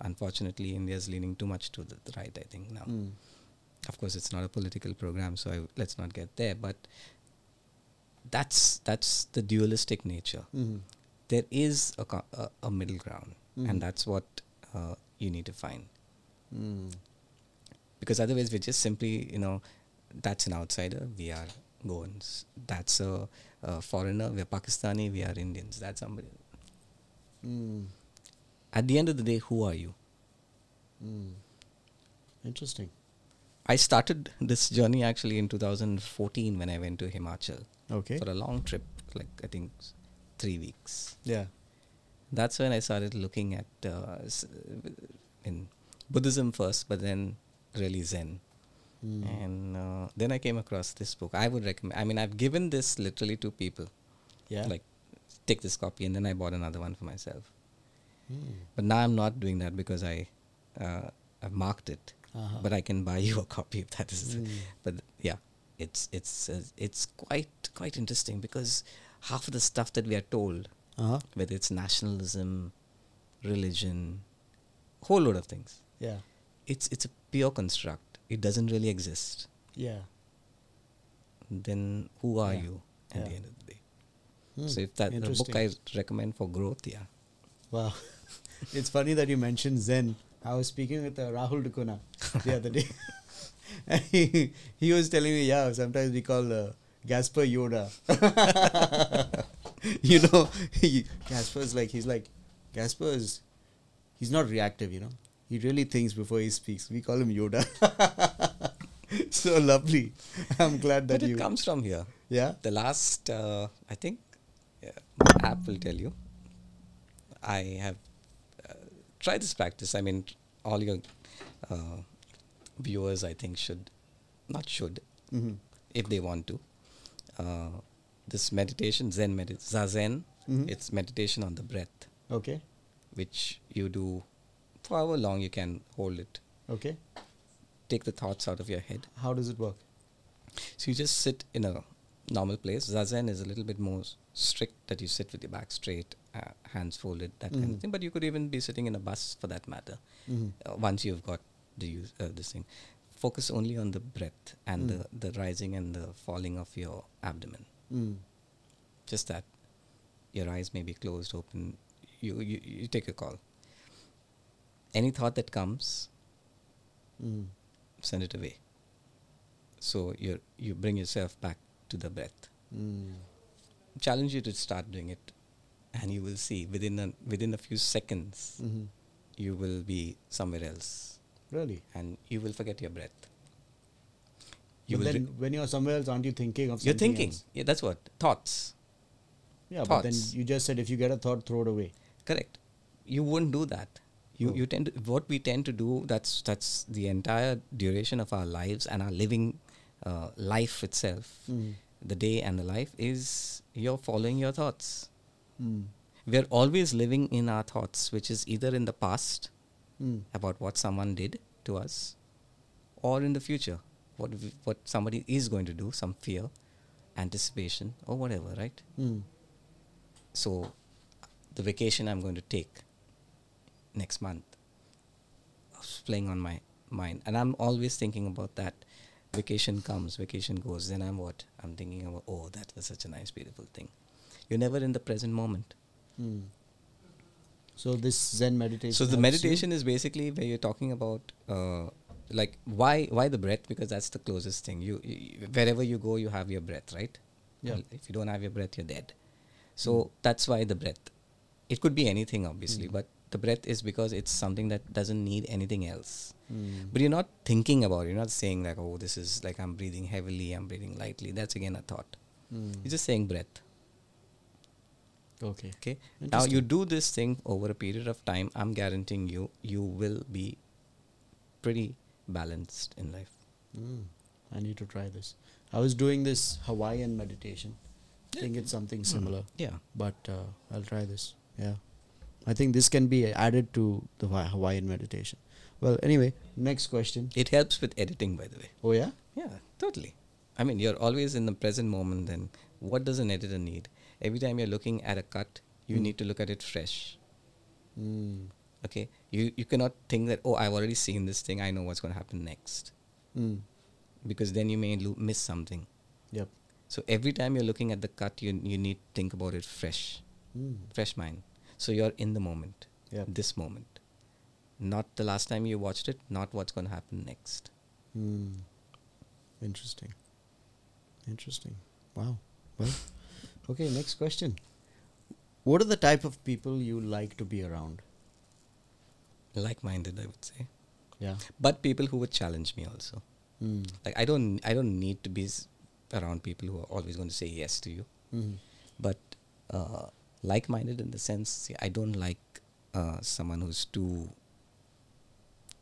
unfortunately, India is leaning too much to the, the right. I think now. Mm. Of course, it's not a political program, so I, let's not get there. But that's that's the dualistic nature. Mhm. There is a co- a, a middle ground, Mhm. and that's what uh, you need to find. Mm. because otherwise we're just simply you know that's an outsider we are goans that's a, a foreigner we're pakistani we are indians that's somebody Mm. at the end of the day who are you Mm. Interesting. i started this journey actually in 2014 when i went to himachal Okay. for a long trip like i think 3 weeks Yeah. that's when i started looking at uh, in buddhism first but then really zen Mm. and uh, then i came across this book i would recommend i mean i've given this literally to people yeah. like take this copy and then i bought another one for myself Mm. but now i'm not doing that because i uh, i've marked it Uh-huh. but i can buy you a copy if that is Mm. but yeah it's it's uh, it's quite quite interesting because half of the stuff that we are told Uh-huh. whether it's nationalism religion whole load of things Yeah. it's it's a pure construct it doesn't really exist Yeah. then who are Yeah. you at the end of the day Hmm. so if that the book i recommend for growth yeah Wow. it's funny that you mentioned Zen. I was speaking with uh, Rahul Dukuna the other day. and he, he was telling me, yeah, sometimes we call uh, Gasper Yoda. you know, he, Gasper's like, he's like, Gasper is, he's not reactive, you know. He really thinks before he speaks. We call him Yoda. so lovely. I'm glad that but you. it comes from here yeah? the last uh, i think yeah, app will tell you i have uh, tried this practice i mean all your uh, viewers i think should not should hmm if they want to uh, this meditation zen medit zazen Mhm. it's meditation on the breath Okay. which you do for however long you can hold it Okay. take the thoughts out of your head How does it work? So you just sit in a normal place. Zazen is a little bit more strict that you sit with your back straight, uh, hands folded, that kind Mhm. of thing. But you could even be sitting in a bus for that matter. Mhm. Uh, once you've got the use uh, this thing, focus only on the breath and Mm. the the rising and the falling of your abdomen. Mm. Just that. Your eyes may be closed, open. You you, you take a call. Any thought that comes, Mm. send it away. So you you bring yourself back to the breath. Mm. challenge you to start doing it and you will see within a within a few seconds Mhm. you will be somewhere else Really? and you will forget your breath You but will then re- when you're somewhere else, aren't you thinking of something? you're thinking else? yeah that's what thoughts Yeah, but then you just said if you get a thought, throw it away. correct you wouldn't do that you Oh. you tend to, what we tend to do that's that's the entire duration of our lives and our living uh, life itself Mm. the day and the life is you're following your thoughts Mm. we're always living in our thoughts which is either in the past Mm. about what someone did to us or in the future what we, what somebody is going to do some fear anticipation or whatever right Mm. so the vacation i'm going to take next month is playing on my mind and i'm always thinking about that vacation comes vacation goes then i'm what i'm thinking about oh that was such a nice beautiful thing you're never in the present moment Mm. So this Zen meditation. So the helps you? meditation is basically where you're talking about uh, like why why the breath because that's the closest thing. You, you wherever you go, you have your breath, right? Yeah. Well, if you don't have your breath, you're dead. So that's why the breath. It could be anything, obviously, Mm. but the breath is because it's something that doesn't need anything else. Mm. But you're not thinking about it. You're not saying like, oh, this is like I'm breathing heavily, I'm breathing lightly. That's again a thought. Mm. You're just saying breath. Okay. Okay. Now you do this thing over a period of time. I'm guaranteeing you, you will be pretty balanced in life. Mm. I need to try this. I was doing this Hawaiian meditation. I think it's something similar, Yeah. but uh, I'll try this. Yeah. I think this can be added to the Hawaiian meditation. Well, anyway, next question. It helps with editing, by the way. Oh, yeah? Yeah, totally. I mean, you're always in the present moment. Then, what does an editor need? Every time you're looking at a cut, you Hmm. need to look at it fresh. Mm. Okay, you you cannot think that oh, I've already seen this thing. I know what's going to happen next, Mm. because then you may lo- miss something. Yep. So every time you're looking at the cut, you you need to think about it fresh, Mm. fresh mind. So you're in the moment, Yep. this moment, not the last time you watched it, not what's going to happen next. Mm. Interesting. Interesting. Wow. Well, okay, next question. What are the type of people you like to be around? Like-minded, I would say, Yeah. but people who would challenge me also. Mm. like i don't i don't need to be s- around people who are always going to say yes to you Mm. but uh, like-minded in the sense see, i don't like uh, someone who's too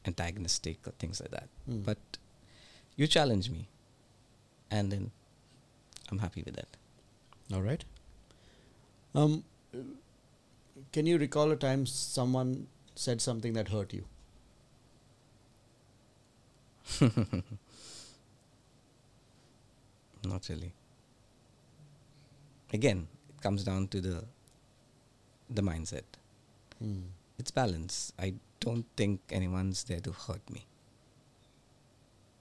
antagonistic or things like that Mm. but you challenge me and then i'm happy with that All right. Um, can you recall a time someone said something that hurt you? not really again it comes down to the the mindset Mm. it's balance i don't think anyone's there to hurt me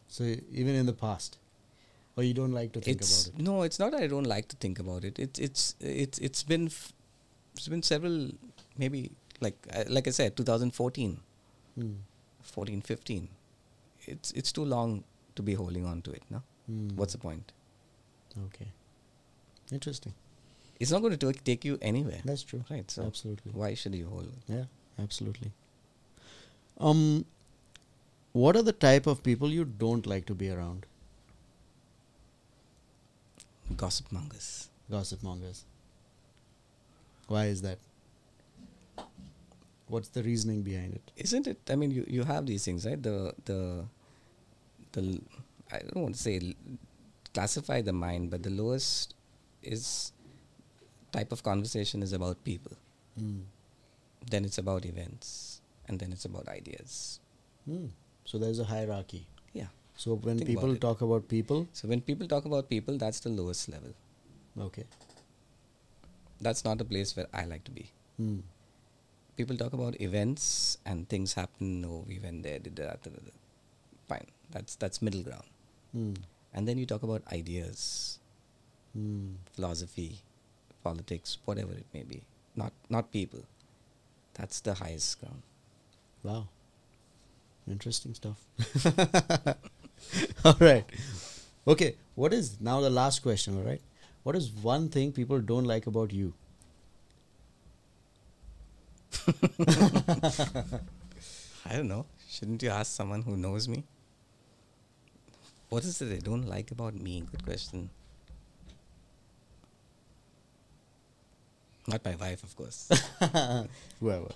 So even in the past, or you don't like to think it's about it? no it's not i don't like to think about it it's it's it's it's been f- it's been several maybe like uh, like i said 2014 Mm. 14 15 it's it's too long to be holding on to it no Mm. what's the point Okay. Interesting. It's not going to take take you anywhere That's true. right so Absolutely. why should you hold it? Yeah, absolutely. Um, what are the type of people you don't like to be around? gossip mongers Gossip mongers. Why is that? What's the reasoning behind it? isn't it i mean you you have these things right the the the i don't want to say classify the mind but the lowest is type of conversation is about people Mm. then it's about events and then it's about ideas Mm. So there's a hierarchy. yeah So when Think people about talk about people, so when people talk about people that's the lowest level okay. that's not a place where i like to be Mm. people talk about events and things happen oh we went there did that da, da, da. fine that's that's middle ground Mm. and then you talk about ideas Mm. philosophy politics whatever it may be not not people that's the highest ground Wow. Interesting stuff. all right. Okay. What is now the last question? All right. What is one thing people don't like about you? i don't know shouldn't you ask someone who knows me what is it they don't like about me good question not my wife of course Whoever.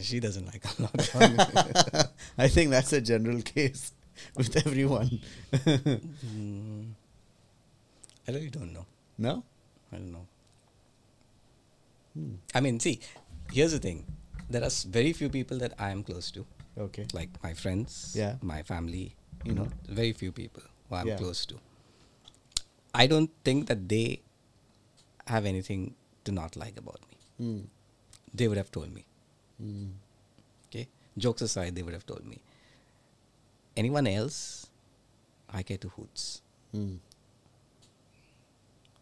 she doesn't like a lot about me. I think that's a general case with everyone. Mm, i really don't know no? i don't know Hmm. I mean, see, here's the thing. There are very few people that I am close to, Okay. like my friends, Yeah. my family. You know, very few people who I'm Yeah. close to. I don't think that they have anything to not like about me. Mm. They would have told me. Mm. Okay, jokes aside, they would have told me. Anyone else, I care to hoots. Mm.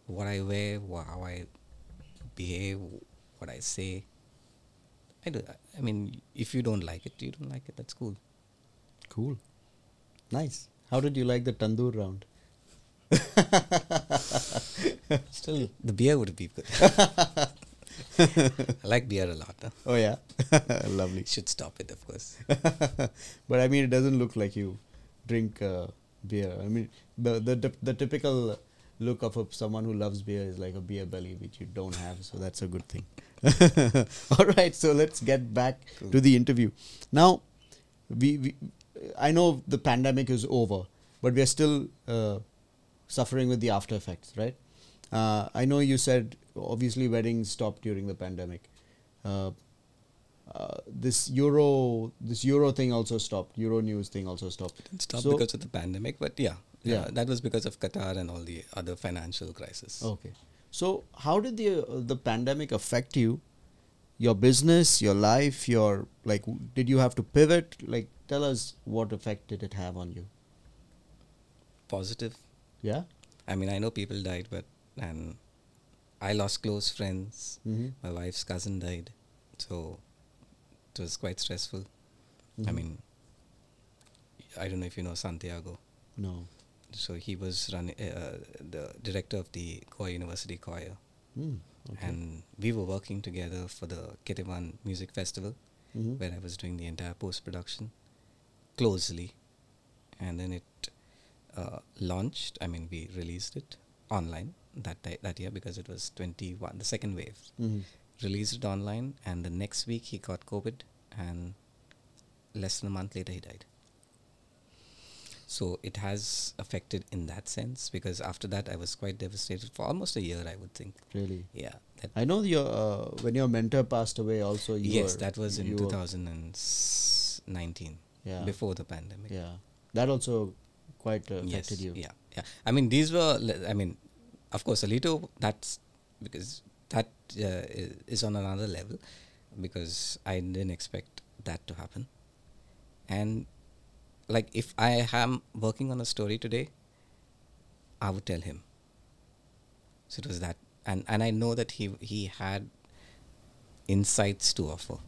What I wear, wha- how I behave, what I say. I do. I mean, if you don't like it, you don't like it. That's cool. Cool. Nice. How did you like the tandoor round? Still, the beer would be good. I like beer a lot. Huh? Oh yeah, lovely. Should stop it, of course. but I mean, it doesn't look like you drink uh, beer. I mean, the the the, typical look of a, someone who loves beer is like a beer belly, which you don't have. So that's a good thing. All right, so let's get back Cool. to the interview. Now, we, we I know the pandemic is over, but we are still uh, suffering with the after effects, right? Uh, I know you said obviously weddings stopped during the pandemic. Uh, uh, this euro this euro thing also stopped. Euro news thing also stopped. Didn't stop So- because of the pandemic, but yeah, Yeah. yeah, that was because of Qatar and all the other financial crisis. Okay. So, how did the uh, the pandemic affect you, your business, your life, your like? w- Did you have to pivot? Like, tell us what effect did it have on you? Positive. Yeah. I mean, I know people died, but and I lost close friends. Mm-hmm. My wife's cousin died, so it was quite stressful. I Mhm. mean, I don't know if you know Santiago. No. So he was running uh, the director of the Goa University Choir, Mm, okay. and we were working together for the Ketevan Music Festival, Mhm. where I was doing the entire post production closely, and then it launched. I mean, we released it online that ti- that year because it was twenty one, the second wave. Mhm. Released it online, and the next week he got COVID, and less than a month later he died. So it has affected in that sense because after that I was quite devastated for almost a year. I would think. Really. Yeah. I know your uh, when your mentor passed away. Also, you yes, that was in 2019. Yeah. Before the pandemic. Yeah. That also quite uh, yes. affected you. Yeah. Yeah. I mean, these were. I mean, of course, Alito. That's because that uh, is on another level because I didn't expect that to happen. And like, if I am working on a story today, I would tell him. So it was that, and and I know that he he had insights to offer.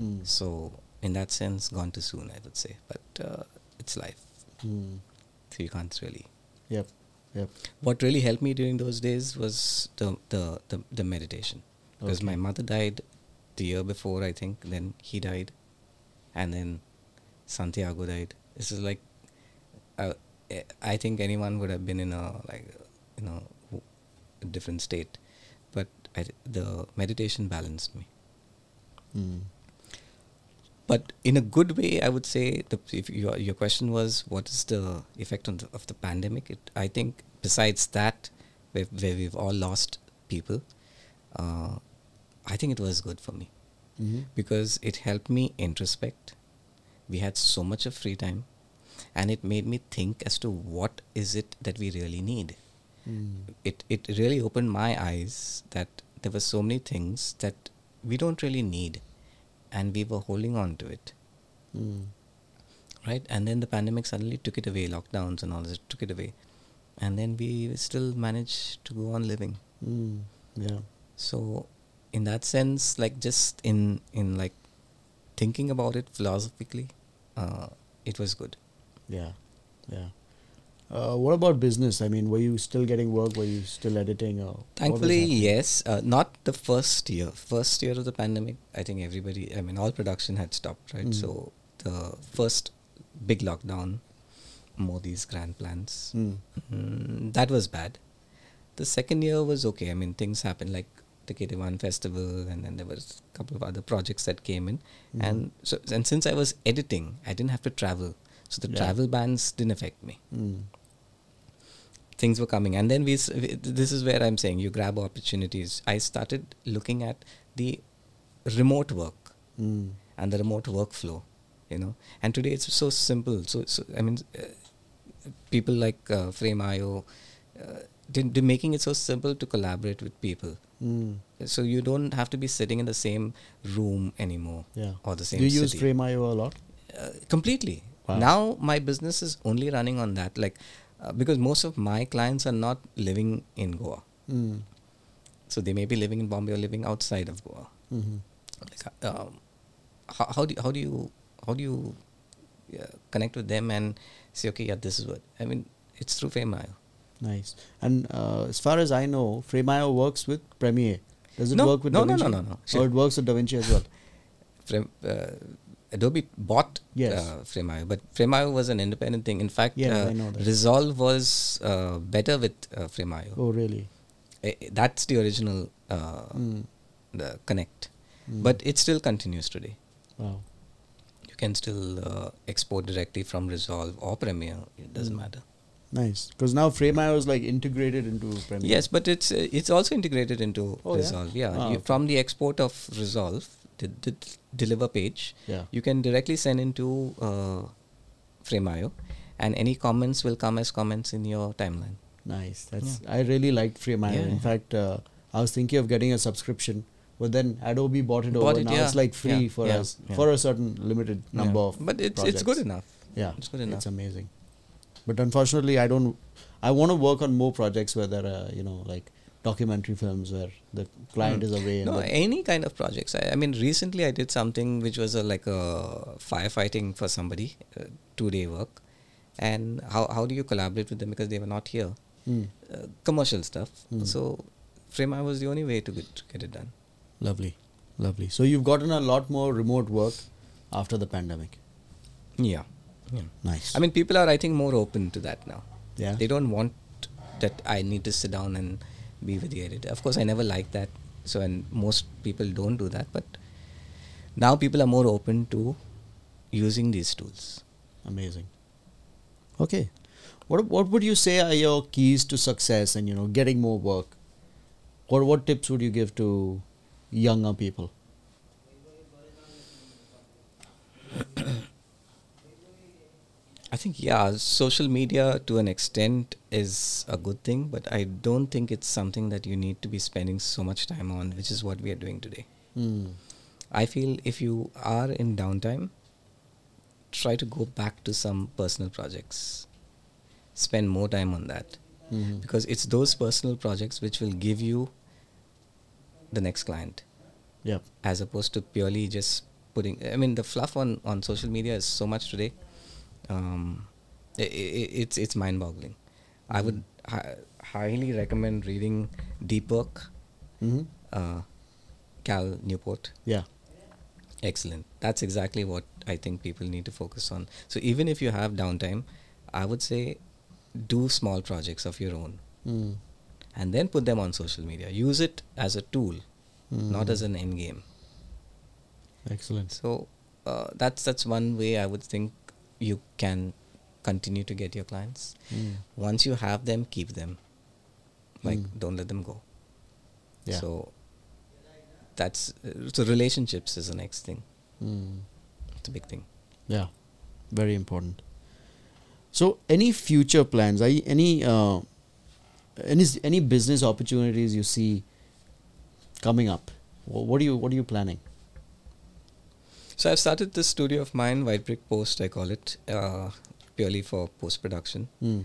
Mm. So in that sense, gone too soon, I would say. But uh, it's life, Mm. So you can't really. Yep. Yep. What really helped me during those days was the the the, the meditation, because Okay. my mother died the year before, I think. Then he died, and then Santiago died. This is like, uh, eh, I think anyone would have been in a like, you know, different state, but I, the meditation balanced me. Mm. But in a good way i would say the if your your question was what is the effect on the, of the pandemic? It, i think besides that where, where we've all lost people uh, i think it was good for me. Mhm. because it helped me introspect. We had so much of free time. And it made me think as to what is it that we really need. Mm. it it really opened my eyes that there were so many things that we don't really need and we were holding on to it Mm. right and then the pandemic suddenly took it away lockdowns and all this took it away and then we still managed to go on living Mm. Yeah. so in that sense like just in in like thinking about it philosophically uh, it was good Yeah, yeah. Uh, what about business? I mean, were you still getting work? Were you still editing? Or Thankfully, yes. Uh, not the first year. First year of the pandemic, I think everybody, I mean, all production had stopped, right? Mm. So the first big lockdown, Modi's grand plans, Mm. mm, that was bad. The second year was okay. I mean, things happened like the K1 festival, and then there was a couple of other projects that came in, Mhm. and so and since I was editing, I didn't have to travel, so the Yeah. travel bans didn't affect me Mm. Things were coming and then we, this is where i'm saying you grab opportunities i started looking at the remote work Mm. and the remote workflow you know and today it's so simple so, so i mean uh, people like uh, frame.io uh, they're making it so simple to collaborate with people Mm. so you don't have to be sitting in the same room anymore Yeah. or the same Do you use. Frame.io a lot? uh, completely. Wow. Now my business is only running on that, like uh, because most of my clients are not living in Goa. Mm. so they may be living in Bombay or living outside of Goa. Mm-hmm. Like, um, how, how do how do you how do you uh, connect with them and say, okay, yeah, this is what I mean. It's through Frame.io. Nice. And uh, as far as I know, Frame.io works with Premiere. Does it No, work with no, no, DaVinci? no, no, no. Or Sure. it works with DaVinci as well. Frame, uh, Adobe bought Yes. uh, Frame.io, but Frame.io was an independent thing. In fact, Yeah, uh, I know that. Resolve was uh, better with uh, Frame.io. Oh, really? That's the original uh, Mm. the connect, Mm. but it still continues today. Wow. You can still uh, export directly from Resolve or Premiere. It doesn't Mm. matter. Nice. Because now Frame.io is like integrated into Premiere. Yes, but it's uh, it's also integrated into Oh, yeah? Resolve. Yeah, Ah, you, okay. from the export of Resolve, the, the deliver page, Yeah. you can directly send into uh, Frame.io, and any comments will come as comments in your timeline. Nice. That's I really liked Frame.io. Yeah, In fact, uh, I was thinking of getting a subscription, but then Adobe bought it Bought over. it, now yeah. it's like free Yeah, for yeah, us yeah. for a certain limited number Yeah. of. But it's it's good enough. Yeah, It's good enough. It's amazing. But unfortunately, I don't. I want to work on more projects where there are, you know, like documentary films where the client Mm. is away. No, any kind of projects. I, I mean, recently I did something which was a, like a firefighting for somebody, uh, two day work. And how, how do you collaborate with them because they were not here? Mm. Uh, commercial stuff. Mm. So, Frame.io was the only way to get, to get it done. Lovely, lovely. So you've gotten a lot more remote work after the pandemic. Yeah. yeah. Nice. I mean, people are, I think, more open to that now. yeah. They don't want that I need to sit down and be with the editor. Of course, I never liked that. So, and most people don't do that. But now people are more open to using these tools. Amazing. Okay. What what would you say are your keys to success and you know getting more work? What what tips would you give to younger people? I think, yeah, social media to an extent is a good thing, but I don't think it's something that you need to be spending so much time on, which is what we are doing today. Hmm. I feel if you are in downtime, try to go back to some personal projects. Spend more time on that. Mhm. Because it's those personal projects which will give you the next client Yep. as opposed to purely just putting i mean the fluff on on social media is so much today um i i it's it's mind boggling i would hi- highly recommend reading deep work hmm uh, cal newport Yeah. excellent that's exactly what i think people need to focus on so even if you have downtime i would say do small projects of your own Mm. and then put them on social media use it as a tool not Mm. as an end game Excellent. So uh, that's that's one way I would think you can continue to get your clients. Mm. Once you have them, keep them. Like Mm. don't let them go. Yeah. So that's uh, so relationships is the next thing. Mm. It's a big thing. Yeah. Very important. So, any future plans? Are you, any uh, any any business opportunities you see coming up? Wh- What are you What are you planning? So I've started this studio of mine, White Brick Post, I call it, uh, purely for post production. Mm.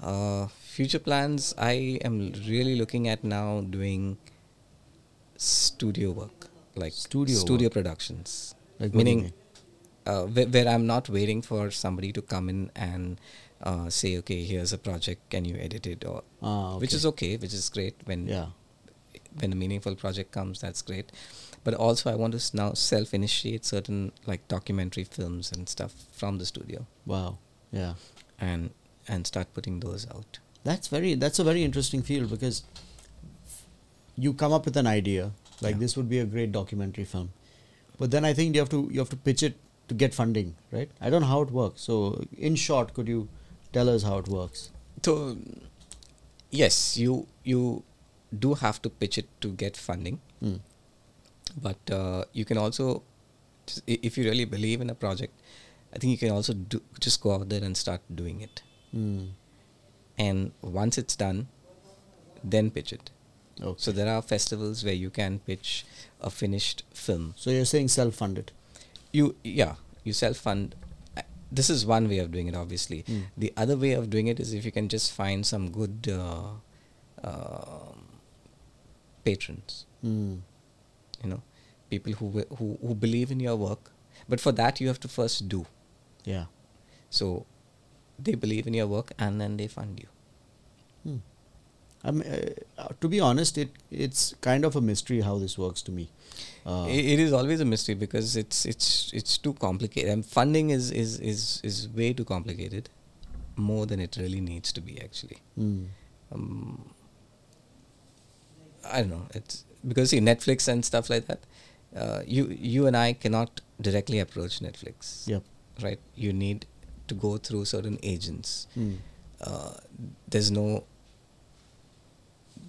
Uh, future plans, I am really looking at now doing studio work, like Studio studio work. productions. Like meaning, uh, where, where I'm not waiting for somebody to come in and uh, say, okay, here's a project, can you edit it, or Ah, which is okay, which is great when Yeah. when a meaningful project comes, that's great. But also, I want to now self-initiate certain like documentary films and stuff from the studio, Wow. Yeah. and and start putting those out. That's very that's a very interesting field because you come up with an idea like Yeah. this would be a great documentary film, but then I think you have to you have to pitch it to get funding, right? I don't know how it works. So in short, could you tell us how it works? So, yes, you you do have to pitch it to get funding, Mm. But uh, you can also, just, if you really believe in a project, I think you can also do just go out there and start doing it. Mm. And once it's done, then pitch it. Okay. So there are festivals where you can pitch a finished film. So you're saying self-funded? You yeah, you self fund. This is one way of doing it. Obviously, Mm. the other way of doing it is if you can just find some good. Uh, um patrons. Mm. You know, people who who who believe in your work, but for that you have to first do. Yeah. So they believe in your work and then they fund you. Hmm. I mean, uh, to be honest, it it's kind of a mystery how this works to me. Uh, I- it is always a mystery because it's it's it's too complicated. And funding is is is is way too complicated, more than it really needs to be actually. mm. Um, I don't know. It's because see Netflix and stuff like that. Uh, you you and I cannot directly approach Netflix. Yep. Right. You need to go through certain agents. Mm. Uh, there's no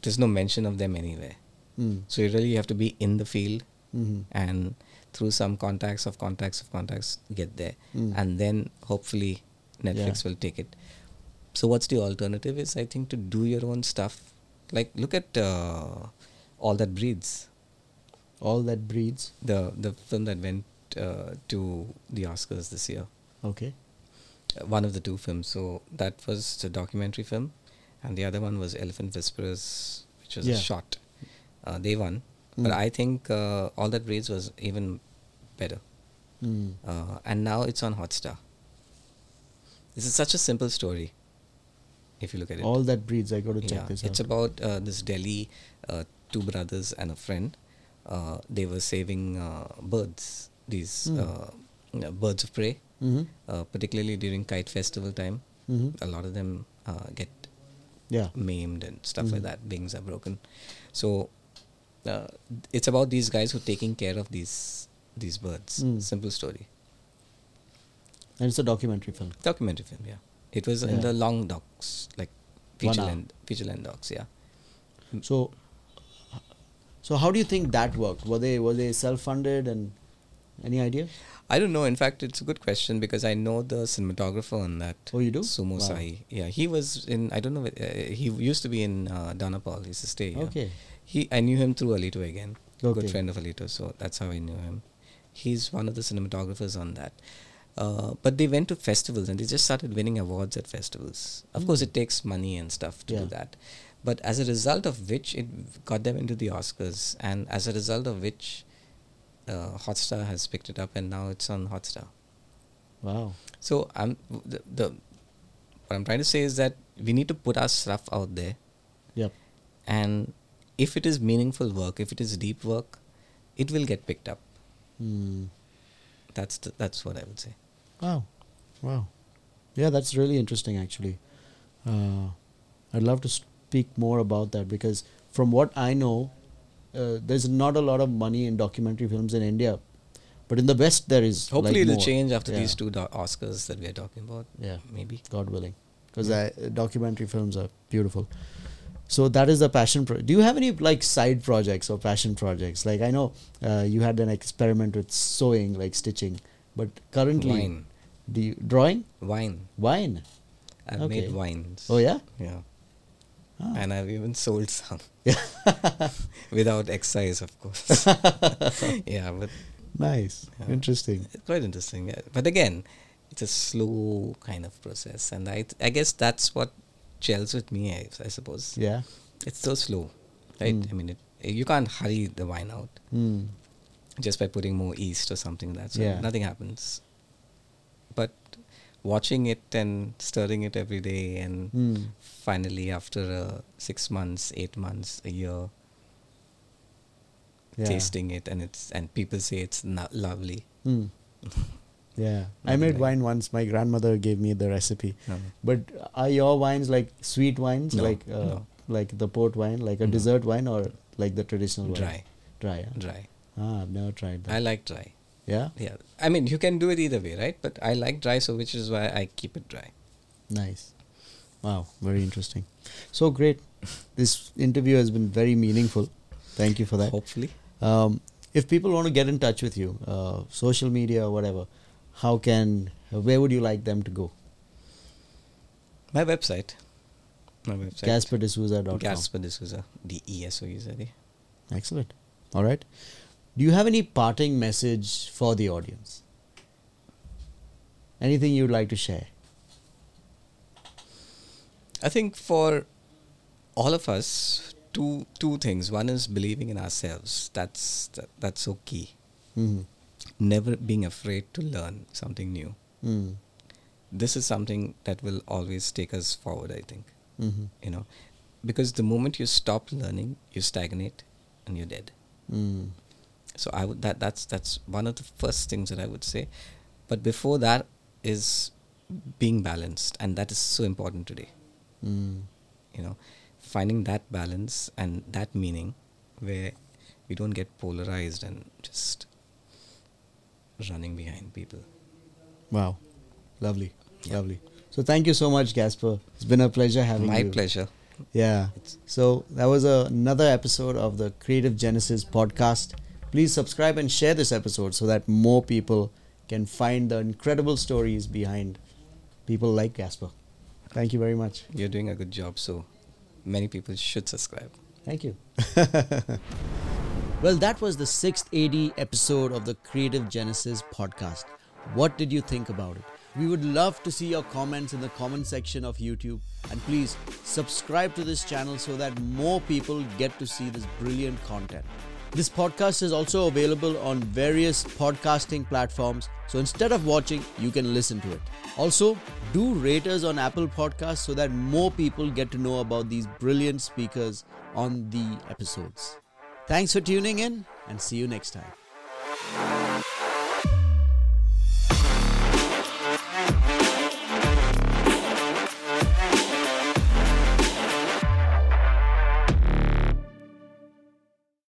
there's no mention of them anywhere. Mm. So you really have to be in the field hmm and through some contacts of contacts of contacts get there Mm. and then hopefully netflix Yeah. will take it so what's the alternative is i think to do your own stuff like look at uh, all that breathes All That Breathes. the the film that went uh, to the oscars this year Okay. uh, one of the two films so that was a documentary film and the other one was elephant whisperers which was Yeah. a short uh, they won Mm. but i think uh, all that breathes was even better Mm. uh, and now it's on Hotstar. This is such a simple story, if you look at it. All That Breathes. I got to check yeah, this it's out. about uh, this Delhi uh, two brothers and a friend. Uh, they were saving uh, birds, these you know, birds of prey, mm-hmm. uh, particularly during kite festival time. Mm-hmm. A lot of them uh, get Yeah. maimed and stuff like Mhm. that. Wings are broken. So uh, it's about these guys who are taking care of these these birds. Mm. Simple story. And it's a documentary film. Documentary film, yeah. It was Yeah. in the long docs, like feature length, feature length docs, yeah. So, so how do you think that worked? Were they were they self funded and any idea? I don't know. In fact, it's a good question because I know the cinematographer on that. Oh, you do? Sumo Wow. Sai. Yeah, he was in. I don't know. Uh, he used to be in uh, Dona Paula. He used to stay. Here. Okay. He. I knew him through Alito again. Okay. Good friend of Alito, so that's how I knew him. He's one of the cinematographers on that. Uh, but they went to festivals and they just started winning awards at festivals. Of course, Mm. it takes money and stuff to Yeah. do that. But as a result of which, it got them into the Oscars, and as a result of which, uh, Hotstar has picked it up, and now it's on Hotstar. Wow. So I'm the, the what I'm trying to say is that we need to put our stuff out there, Yep. and if it is meaningful work, if it is deep work, it will get picked up. Hmm. That's the, that's what I would say. Wow. Wow. Yeah, that's really interesting actually. Uh, I'd love to speak more about that because from what I know, uh, there's not a lot of money in documentary films in India, but in the West there is. Hopefully, like it'll more. change after Yeah. these two do- Oscars that we are talking about. Yeah. maybe. God willing, because Mm. documentary films are beautiful. So that is the passion. Pro- Do you have any like side projects or passion projects? Like I know uh, you had an experiment with sewing, like stitching, but currently, Wine, do you drawing wine. wine? I've Okay. made wines. Oh yeah. yeah, Ah. and I've even sold some without excise, of course. yeah, but nice. Yeah. Interesting. It's quite interesting. Yeah. But again, it's a slow kind of process, and I I guess that's what gels with me. I, I suppose Yeah. it's so slow, right? Mm. I mean, it, you can't hurry the wine out Hmm. just by putting more yeast or something. That's Yeah. nothing happens. Watching it and stirring it every day, and Hmm. finally after uh, six months, eight months, a year, Yeah. tasting it, and it's and people say it's no- lovely. Hmm. Yeah. I made like- wine once. My grandmother gave me the recipe. But are your wines like sweet wines, No, like uh, like the port wine, like a dessert wine, or like the traditional wine? dry, Dry. Yeah? dry. Ah, I've never tried that. I like dry. Yeah. Yeah, I mean you can do it either way, right? But I like dry, so which is why I keep it dry. Nice. Wow. Very interesting. So great. This interview has been very meaningful. Thank you for that. Hopefully, Um, if people want to get in touch with you, uh, social media or whatever, how can, where would you like them to go? my website, my website, GasperDesouza.com. Gasper D'Souza, D E S O U Z A. Excellent. All right. Do you have any parting message for the audience? Anything you'd like to share? I think for all of us two two things. One is believing in ourselves. That's that, that's so key. Mm-hmm. Never being afraid to learn something new. Mm. This is something that will always take us forward. I think. Mm-hmm. You know, because the moment you stop learning, you stagnate, and you're dead. Mm. So I would that that's that's one of the first things that I would say. But before that is being balanced, and that is so important today. Mm. You know, finding that balance and that meaning where we don't get polarized and just running behind people. Wow. Lovely. Yeah. Lovely. So thank you so much, Gasper. It's been a pleasure having you. My pleasure. Yeah. So that was a, another episode of the Creative Genesis podcast. Please subscribe and share this episode so that more people can find the incredible stories behind people like Gasper. Thank you very much. You're doing a good job, so many people should subscribe. Thank you. well, that was the sixth AD episode of the Creative Genesis podcast. What did you think about it? We would love to see your comments in the comment section of YouTube. And please subscribe to this channel so that more people get to see this brilliant content. This podcast is also available on various podcasting platforms. So instead of watching, you can listen to it. Also, do rate us on Apple Podcasts so that more people get to know about these brilliant speakers on the episodes. Thanks for tuning in and see you next time.